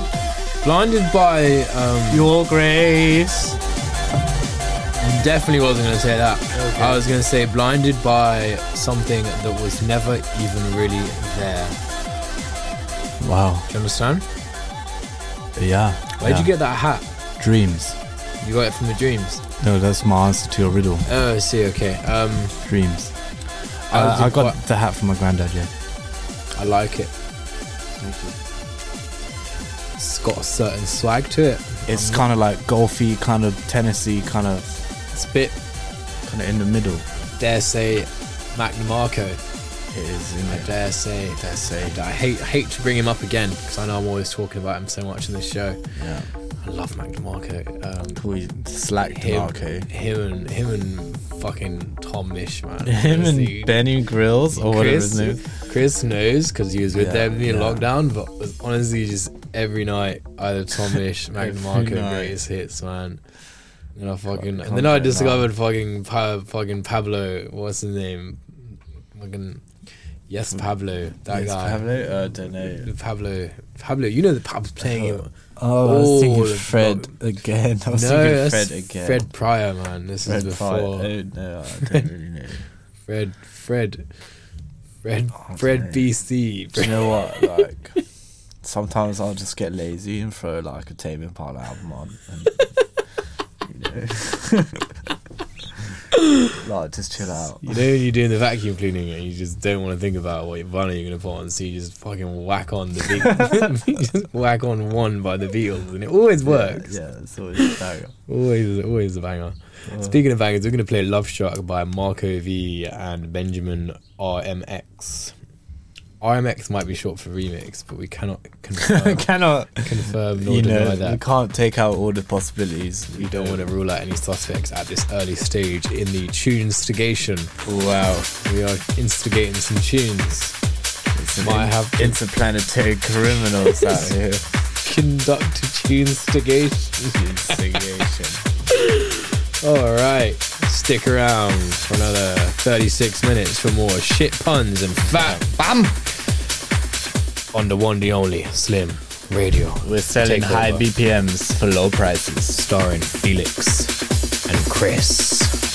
Blinded by um, Your grace. Definitely wasn't gonna say that. Okay. I was gonna say blinded by something that was never even really there. Wow. Do you understand? Yeah. Where'd yeah. you get that hat? Dreams. You got it from the dreams. No, that's my answer to your riddle. Oh, I see. Okay. Um, Dreams. I Uh, I got the hat from my granddad. Yeah. I like it. Thank you. It's got a certain swag to it. It's kind of like golfy, kind of Tennessee, kind of. It's a bit. Kind of in the middle. Dare say, DeMarco. It is. In I dare say. Dare say. I hate hate to bring him up again because I know I'm always talking about him so much in this show. Yeah. I love Mac DeMarco. Um, slacked him, DeMarco. him and him and fucking Tom Misch, man. Him Honestly, and Benny Grills or whatever his Chris, name. Chris knows because he was with Yeah, them in yeah. lockdown, but honestly just every night either Every DeMarco night. greatest hits, man. And I fucking and then I discovered fucking pa- fucking Pablo, what's his name? Fucking yes, Pablo, that Yes, guy. Pablo? Uh, I don't know. Pablo, Pablo, you know the Pab's playing him. Oh, I was thinking the Fred again. I was no, thinking Fred again. Fred Pryor, man. This Fred is Pryor. before. Oh, no, I don't really know. Fred, Fred, Fred, Oh, Fred know. BC. Do you know what? Like, sometimes I'll just get lazy and throw like a Tame Impala album on. And, you know. Like, just chill out. You know when you're doing the vacuum cleaning and you just don't want to think about what vinyl you're gonna put on, so you just fucking whack on the beat, you just whack on one by the Beatles, and it always works. Yeah, yeah it's always a banger. Always, always a banger. Speaking of bangers, we're gonna play "Love Struck" by Marco V and Benjamin RMX. RMX might be short for remix, but we cannot confirm, Cannot confirm nor you deny know, that. we can't take out all the possibilities. We don't want to rule out any suspects at this early stage in the tune instigation. Wow. We are instigating some tunes. It's Might an have interplanetary criminals out here. conduct a tune instigation. Instigation. All right, stick around for another 36 minutes for more shit puns and fat bam on the one, the only Slim Radio. We're selling high BPMs for low prices. starring Felix and Chris.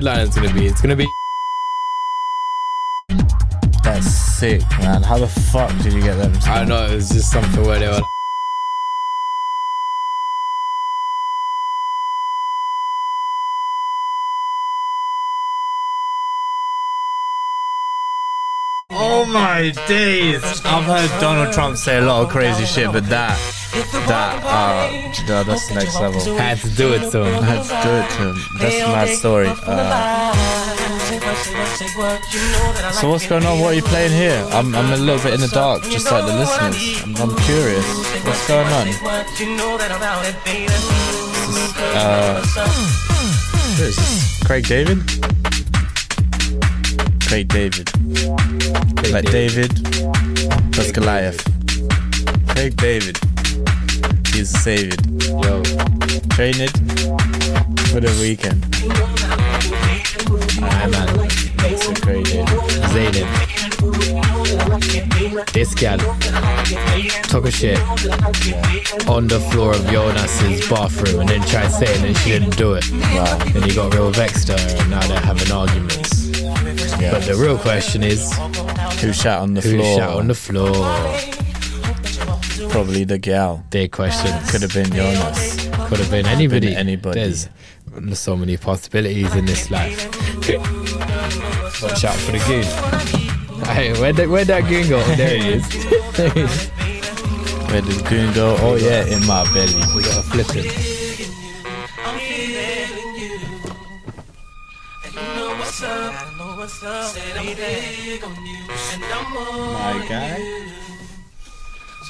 Mystery headliner is going to be? It's going to be. That's sick, man. How the fuck did you get them? I don't know. It was just something where they were. Oh my days! I've heard Donald Trump say a lot of crazy shit, but that, that, uh, no, that's next level. I Had to do it to him. Had to do it to him. That's my story. Uh, so what's going on? What are you playing here? I'm, I'm a little bit in the dark, just like the listeners. I'm, I'm curious. What's going on? This is, uh, who is this? Craig David? Craig David. like David. That's Goliath. Craig David. He's saved. Yo. Train it for the weekend. Alright, man. So Craig David. Zayden. This gal took a shit on the floor of Jonas's bathroom and then tried saying that she didn't do it. Wow. Then he got real vexed at her and now they're having arguments. Yeah. But the real question is Who shot on the who floor? shot on the floor? Probably the gal. Their question. Could have been Jonas. Could have been anybody. anybody. There's so many possibilities in this life. Watch out for the goon. Hey, where'd that, where'd that goon go? There he is. There he is. Where did the goon go? Oh yeah, in my belly. We got a flipping. My guy.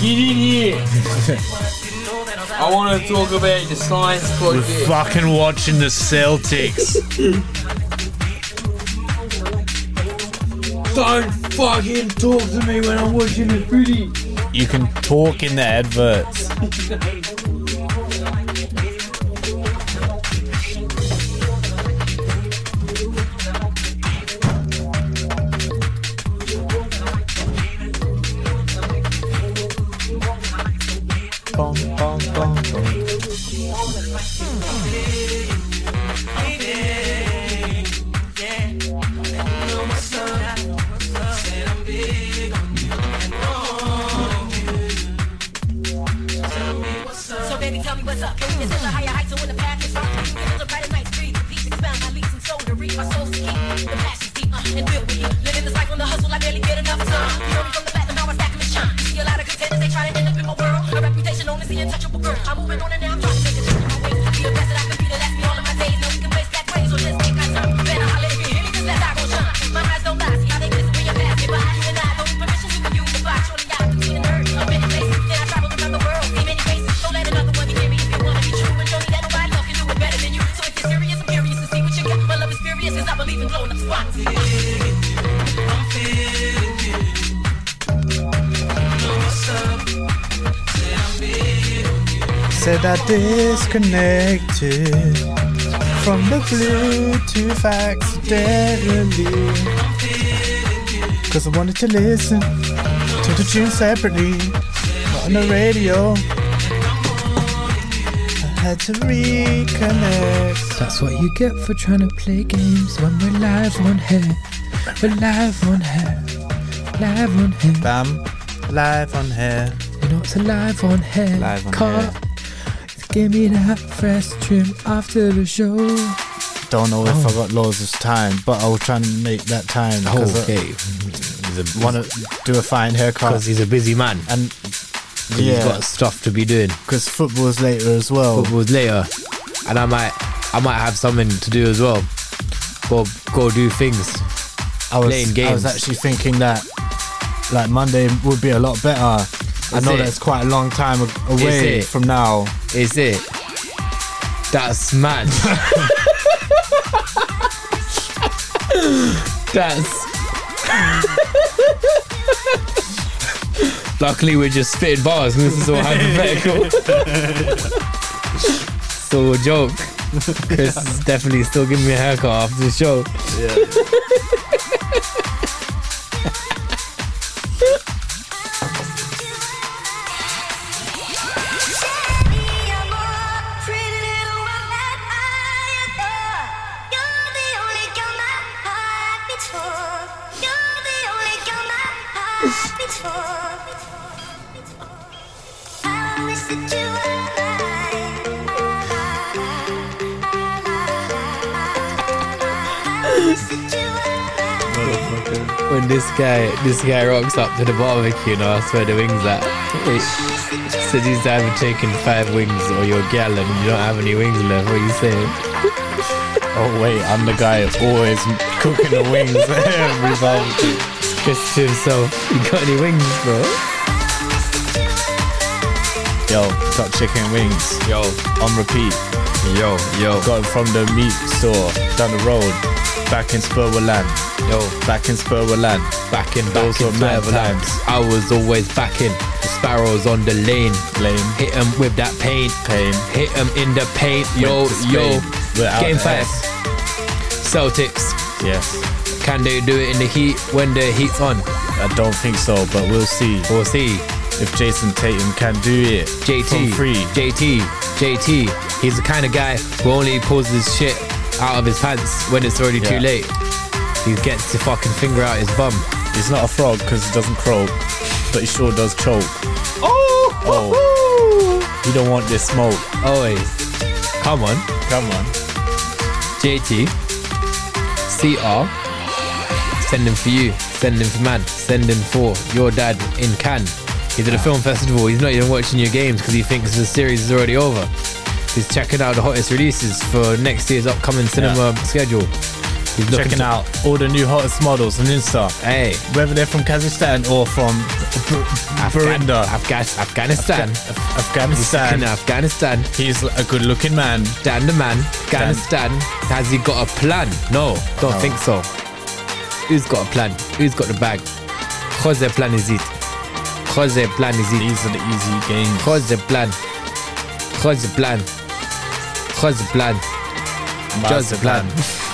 get in here. I want to talk about the science We're project. fucking watching the Celtics. Don't fucking talk to me when I'm watching the footy. you can talk in the adverts. Said I disconnected from the Bluetooth accidentally. Cause I wanted to listen to the tune separately, on the radio. I had to reconnect. That's what you get for trying to play games when we're live on air. We're live on air. Live on air. Bam, live on here. You know it's a live on air. Live on car. air. Give me that fresh trim after the show. Don't know if Oh. I got loads of time, but I was trying to make that time. 'cause I Okay. want to do a fine haircut. Because he's a busy man. And he's got stuff to be doing. because football's later as well. Football's later. And I might I might have something to do as well. Go go do things. I was, playing games. I was actually thinking that like Monday would be a lot better. I know it? that's quite a long time away from now. Is it? That's mad. That's. Luckily, we're just spitting bars. This is all hypothetical. so a joke. Chris is definitely still giving me a haircut after the show. When this guy, this guy rocks up to the barbecue and asks where the wings at. Wait, says he's either taking five wings or you're a gal and you don't have any wings left. What are you saying? Oh wait, I'm the guy always cooking the wings every barbecue. Chris to himself, you got any wings, bro? Yo, got chicken wings. Yo, on repeat. Yo, yo. Got them from the meat store down the road. Back in Spurwell Yo, back in Spurwell Back in, Those back were in mad times. I was always backing the sparrows on the lane. Lane. Hit 'em with that paint. Pain. Hit 'em in the paint. Yo, yo. Game five. Celtics. Yes. Can they do it in the heat when the heat's on? I don't think so, but we'll see. We'll see. If Jayson Tatum can do it JT. free. JT. JT. He's the kind of guy who only pulls his shit out of his pants when it's already too late. He gets to fucking finger out his bum. He's not a frog because he doesn't croak, but he sure does choke. Oh! Oh. You don't want this smoke. Always. Come on. Come on. JT. CR. Sending for you. Sending for man. Sending for your dad in Cannes. He's at a film festival. He's not even watching your games because he thinks the series is already over. He's checking out the hottest releases for next year's upcoming cinema schedule. He's Checking to- out all the new hottest models on Insta. Hey, Whether they're from Kazakhstan or from Burinda. Afghan- Afghanistan. Af- Afghanistan. In Afghanistan. He's a good looking man. Dan the man. Afghanistan. Has he got a plan? No, don't think so. Who's got a plan? Who's got the bag? What's Jose plan is it? Jose plan is it? These are the easy games. Jose plan. Jose plan. Jose plan. Jose plan.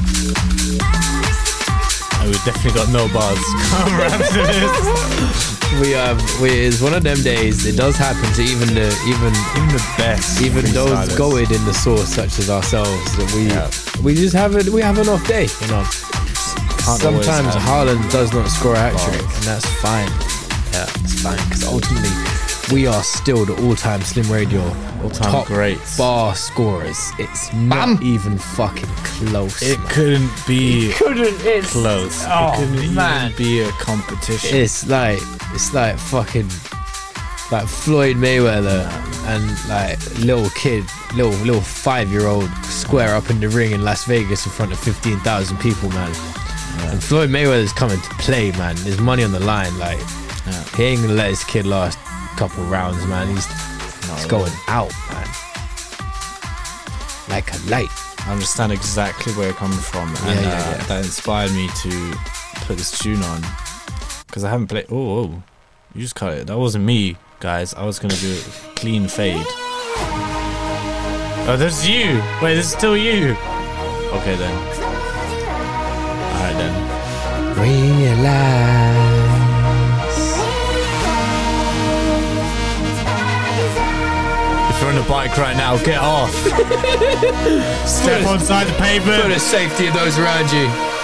Oh, we definitely got no bars. Come after this. We have, we, it's one of them days. It does happen to even the, even, Even the best. even those goated in the sauce, such as ourselves, that we we just have a we have an off day, you know. Can't Sometimes Haaland does not score a hat trick, and that's fine. Yeah, it's fine because ultimately we are still the all-time Slim Radio All-time top greats. bar scorers. It's not Bam. even fucking close. It man. couldn't be couldn't. It's close. Oh it couldn't man, even be a competition. it's like it's like fucking like Floyd Mayweather and like little kid, little little five year old square up in the ring in Las Vegas in front of fifteen thousand people, man. And Floyd Mayweather's coming to play, man. There's money on the line. Like he ain't gonna let his kid last couple rounds, man. He's he's going out, man. Like a light. I understand exactly where you're coming from, and Yeah, yeah, uh, yeah. that inspired me to put this tune on because I haven't played. Oh, oh, you just cut it. That wasn't me, guys. I was gonna do a clean fade. Oh, that's you. Wait, this is still you. Okay then. All right then. Realize. On a bike right now, get off. Step on side the For the safety of those around you.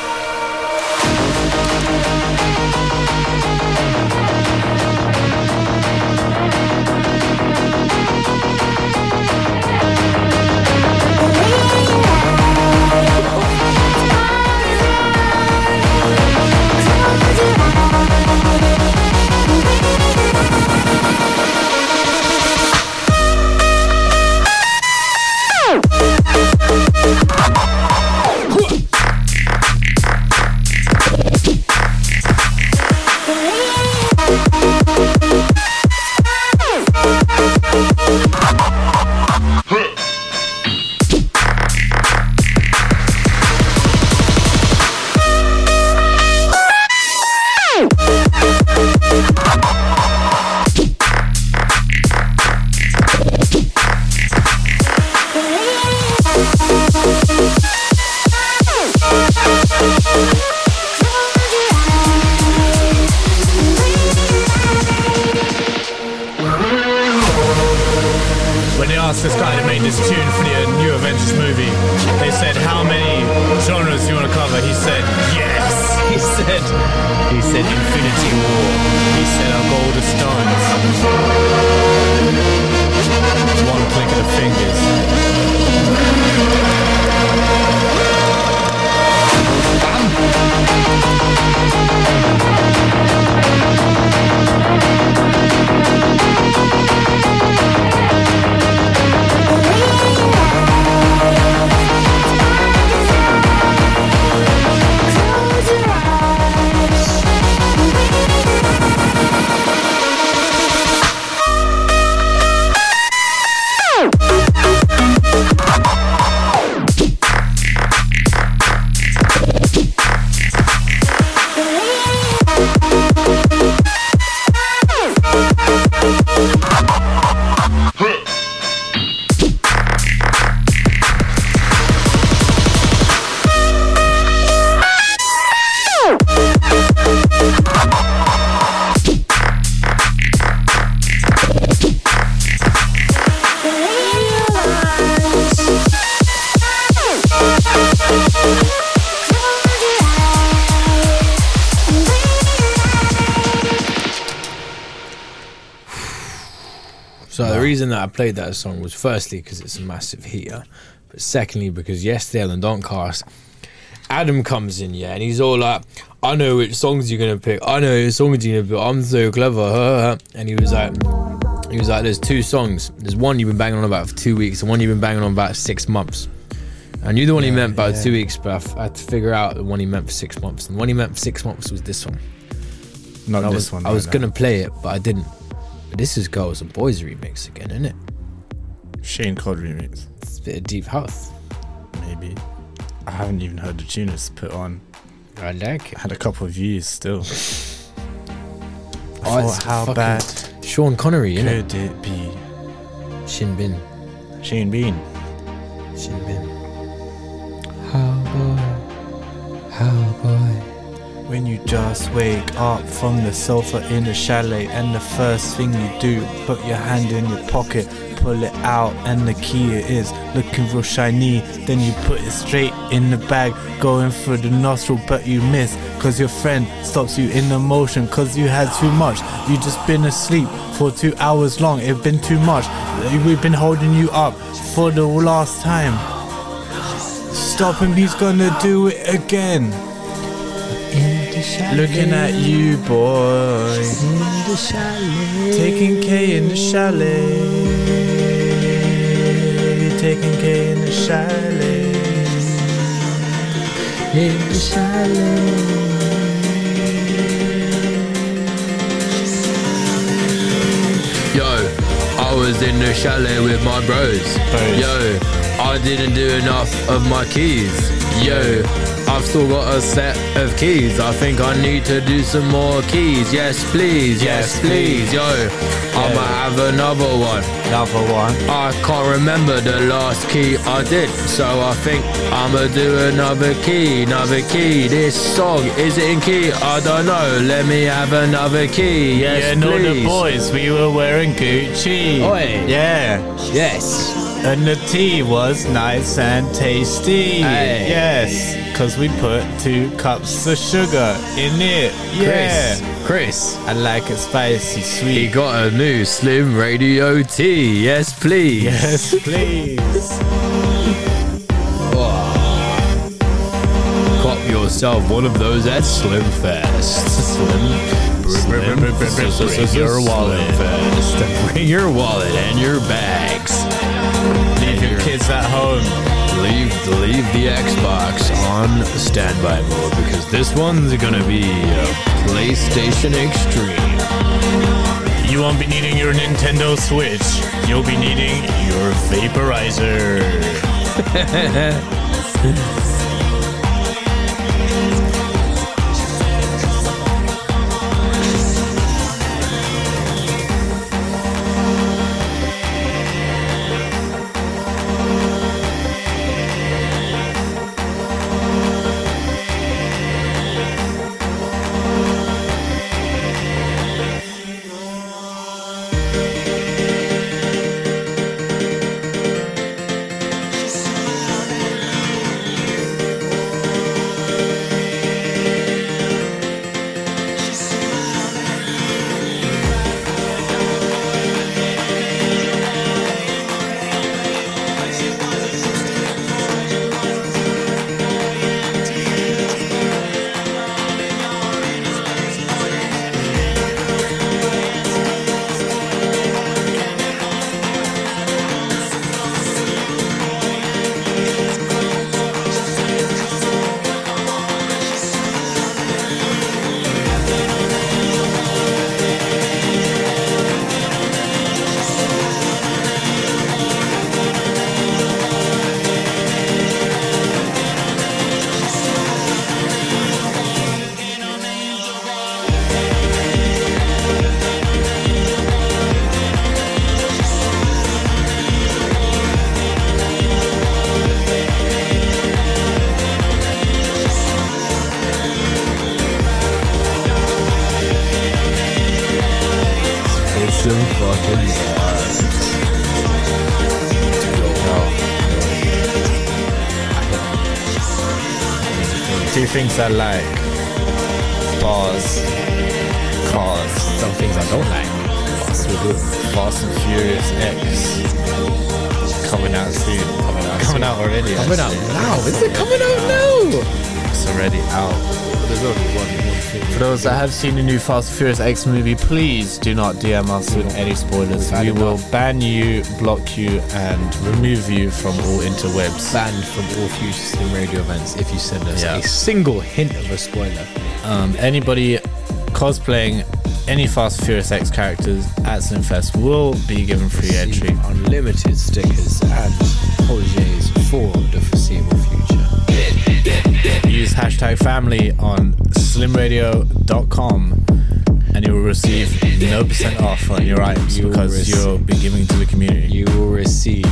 That I played that song was firstly because it's a massive heater, but secondly because yesterday on the Doncast, Adam comes in, yeah, and he's all like, "I know which songs you're gonna pick. I know which songs you're gonna pick. I'm so clever." And he was like, he was like, "There's two songs. There's one you've been banging on about for two weeks, and one you've been banging on about six months." I knew the one he meant about yeah. two weeks, but I f- I had to figure out the one he meant for six months. And the one he meant for six months was this one. Not I this was, one. I was now. gonna play it, but I didn't. But this is Girls and Boys remix again, isn't it? Shane Codd remix. It's a bit of deep house. Maybe. I haven't even heard the tune it's put on. I like it. Had a couple of views still. I Oh, thought, how bad Sean Connery, innit? could it be? Shin Bin. Shane Bean. Shin Bin. Just wake up from the sofa in the chalet, and the first thing you do, put your hand in your pocket, pull it out, and the key is looking real shiny. Then you put it straight in the bag, going through the nostril, but you miss, cause your friend stops you in the motion, cause you had too much. You just been asleep for two hours long, it been too much. We've been holding you up for the last time. Stop him, he's gonna do it again. Looking at you, boy. Taking K in the chalet. Taking K in the chalet. In the chalet. Yo, I was in the chalet with my bros. Yo, I didn't do enough of my keys. Yo, I've still got a set of keys. I think I need to do some more keys. Yes, please. Yes, please. Yo, I'ma have another one. Another one. I can't remember the last key I did, so I think I'ma do another key, another key. This song is it in key? I don't know. Let me have another key. Yes, yeah, no, the boys, we were wearing Gucci. Oi. Yeah. Yes. And the tea was nice and tasty. Hey. Yes. Because we put two cups of sugar in it. Yeah. Chris. I like it spicy, sweet. He got a new Slim Radio T. Yes, please. Yes, please. Cop yourself one of those at Slim Fest. Slim. Bring your wallet. Fest. Bring your wallet and your bags. Leave your kids at home. Leave leave the Xbox on standby mode because this one's gonna be a PlayStation Extreme. You won't be needing your Nintendo Switch. You'll be needing your vaporizer. Two have seen the new Fast Furious X movie, please do not DM us with any spoilers. We've will ban you, block you, and remove you from all interwebs. Banned from all future Slim Radio events if you send us Yeah. a single hint of a spoiler. Um, anybody cosplaying any Fast Furious X characters at Slimfest will be given free entry. Unlimited stickers and holidays for the foreseeable future. Use hashtag family on slimradio.com and you will receive no percent off on your items You because you'll be giving to the community. You will receive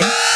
but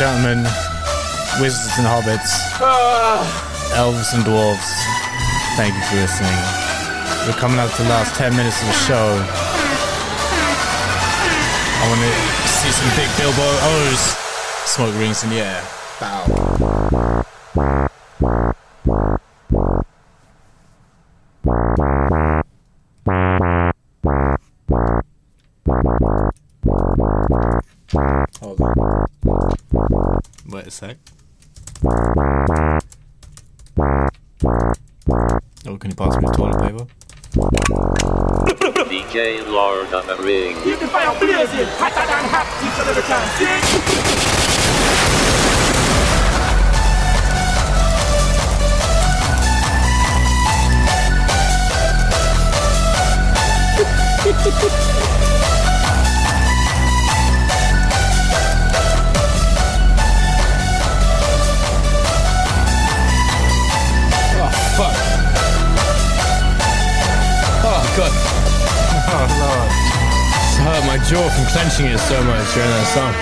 gentlemen, wizards and hobbits, ah. elves and dwarves, thank you for listening. We're coming up to the last 10 minutes of the show. I want to see some big Bilbo O's. Smoke rings in the air. Bow. Pass me the toilet paper? DJ Lord of the Ring. Keep the fire blazing, hotter than hot each and every time. jaw from clenching it so much during that song.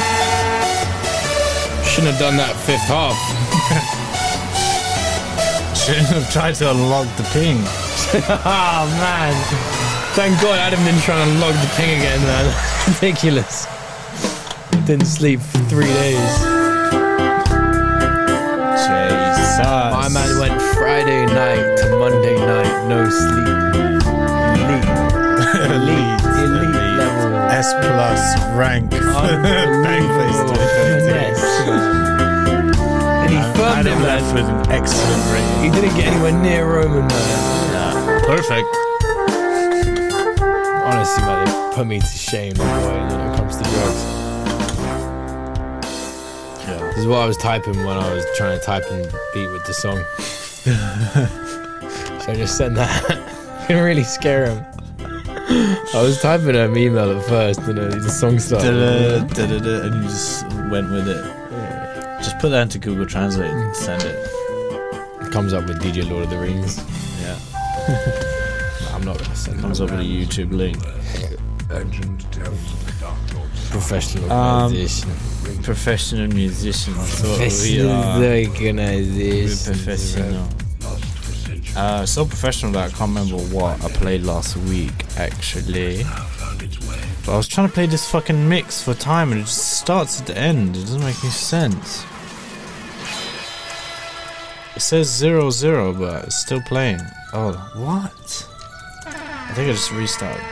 Shouldn't have done that fifth half. Shouldn't have tried to unlock the ping. oh, man. Thank God Adam didn't try and unlock the ping again, man. Ridiculous. Didn't sleep for three days. Jesus. My man went Friday night to Monday night, no sleep. Elite. Elite. Elite level. S plus rank. Oh, Unbelievable finesse. And he uh, firmed it, Adam left man. with an excellent rating. He didn't get anywhere near Roman, man. Perfect. Honestly, man, it put me to shame, the boy, when it comes to drugs. Yeah. This is what I was typing when I was trying to type and beat with the song. so I just sent that. Couldn't really scare him. I was typing an email at first, and then the song started. And you just went with it. Just put that into Google Translate and send it. It comes up with DJ Lord of the Rings. Yeah. I'm not gonna send Comes up with a. YouTube link. Professional Um, organization. Professional musician. That's what we Professional are. We're organization. professional. Uh, so professional that I can't remember what I played last week actually. But I was trying to play this fucking mix for time and it just starts at the end. It doesn't make any sense. It says zero zero, but it's still playing. Oh, what? I think I just restarted.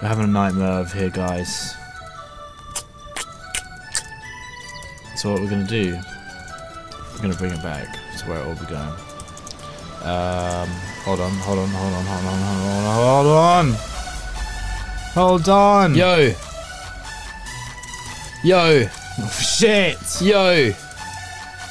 We're having a nightmare over here, guys. So what we're gonna do? We're gonna bring it back to where it will be going. Um, hold on, hold on, hold on, hold on, hold on, hold on, hold on. Yo. Yo. Oh, shit. Yo.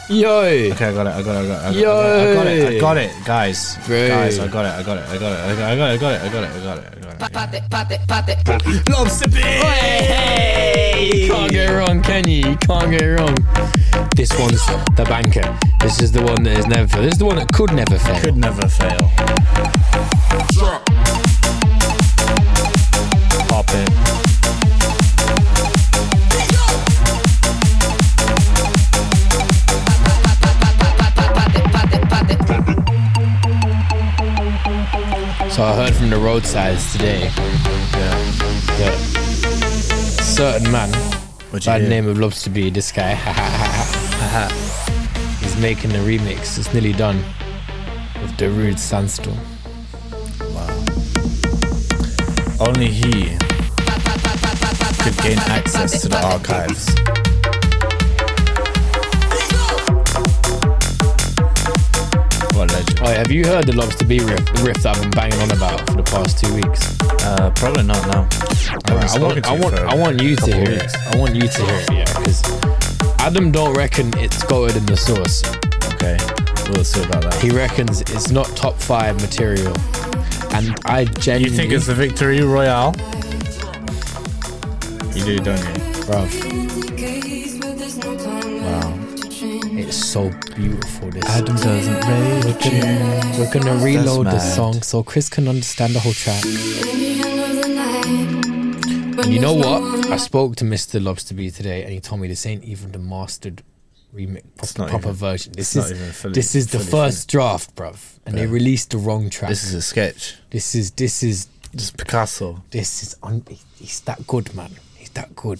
Yo. Okay, I got it. I got it. I got it. I got it. Yo. I got it. I got it, guys. Guys, I got it. I got it. I got it. I got it. I got it. I got it. I got it. I got it. I got it. Lobster Hey! You can't get it wrong, can you? You can't get it wrong. This one's the banker. This is the one that is never fail. This is the one that could never fail. Could never fail. Drop. Pop it. So I heard from the roadsides today that certain man What'd by the name of Lobsta B, this guy, he's making a remix. It's nearly done with the Rude Sandstorm. Only he could gain access to the archives. Oh, have you heard the Lobsta B riff, the riff that I've been banging on about for the past two weeks? Uh, probably not now. Alright, I want, I want, I want you to hear it. I want you to hear it, yeah, because Adam don't reckon it's goated in the source. Okay, we'll see about that. He reckons it's not top five material, and I You genuinely think it's the Victory Royale? You do, don't you? Bruv. Wow. It's so beautiful. This Adam doesn't rate we're gonna, we're gonna reload the song so Chris can understand the whole track. And you know what? I spoke to Mr. Lobsta B today, and he told me this ain't even the mastered remix, pro- not proper even- version. This is fully- this is the fully first draft, bruv, and they released the wrong track. This is a sketch. This is this is Just Picasso. this is un- he's that good, man. He's that good.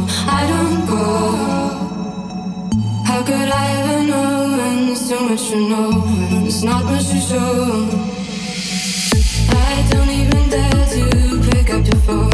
How could I ever know when there's so much to know and there's not much to show? I don't even dare to pick up your phone.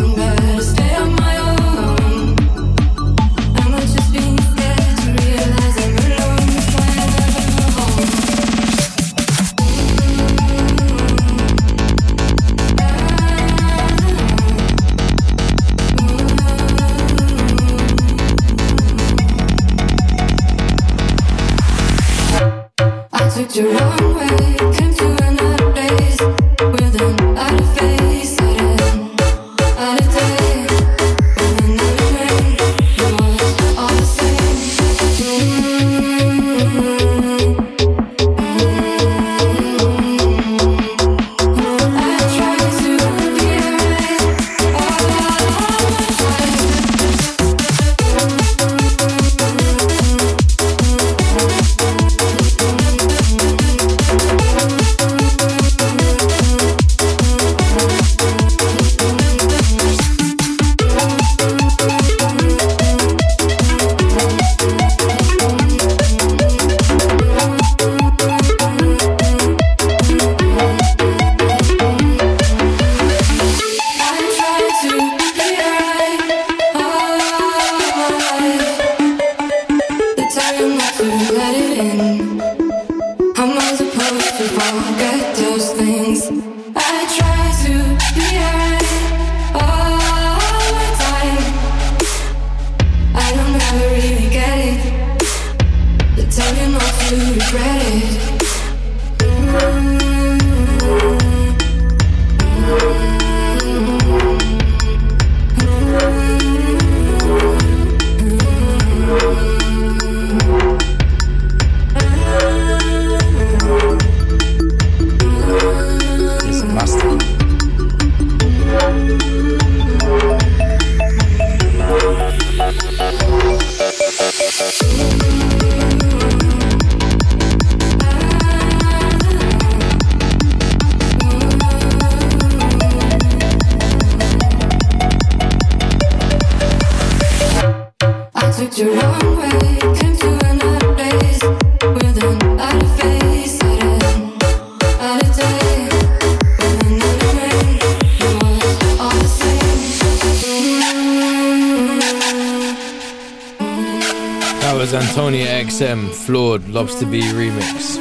XM Flawed Lobsta B remix.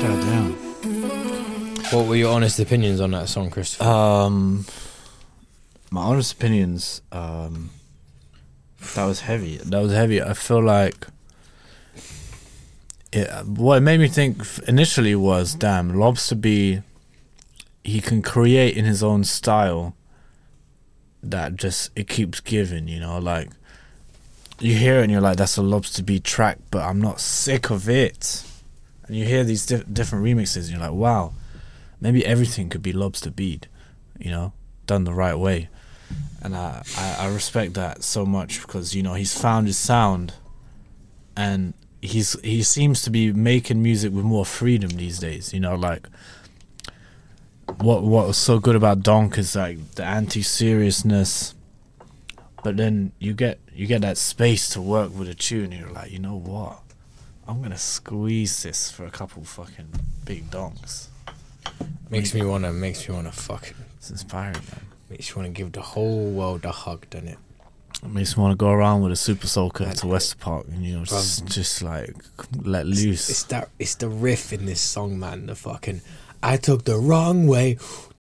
God damn. What were your honest opinions on that song, Christopher? Um, my honest opinions. Um, that was heavy. That was heavy. I feel like. It, what it made me think initially was, damn, Lobsta B. He can create in his own style. That just it keeps giving, you know, like you hear it and you're like, that's a Lobster Beat track, but I'm not sick of it. And you hear these diff- different remixes, and you're like, wow, maybe everything could be Lobster Beat, you know, done the right way. And I, I, I respect that so much because, you know, he's found his sound and he's he seems to be making music with more freedom these days, you know, like what what was so good about Donk is like the anti seriousness but then you get you get that space to work with a tune. You're like, you know what? I'm gonna squeeze this for a couple fucking big donks. Makes me wanna, makes me wanna fucking. It's inspiring, man. Makes you wanna give the whole world a hug, doesn't it? It makes me want to go around with a super soaker to Wester Park and you know just, just like let loose. It's that, it's the riff in this song, man. The fucking, I took the wrong way.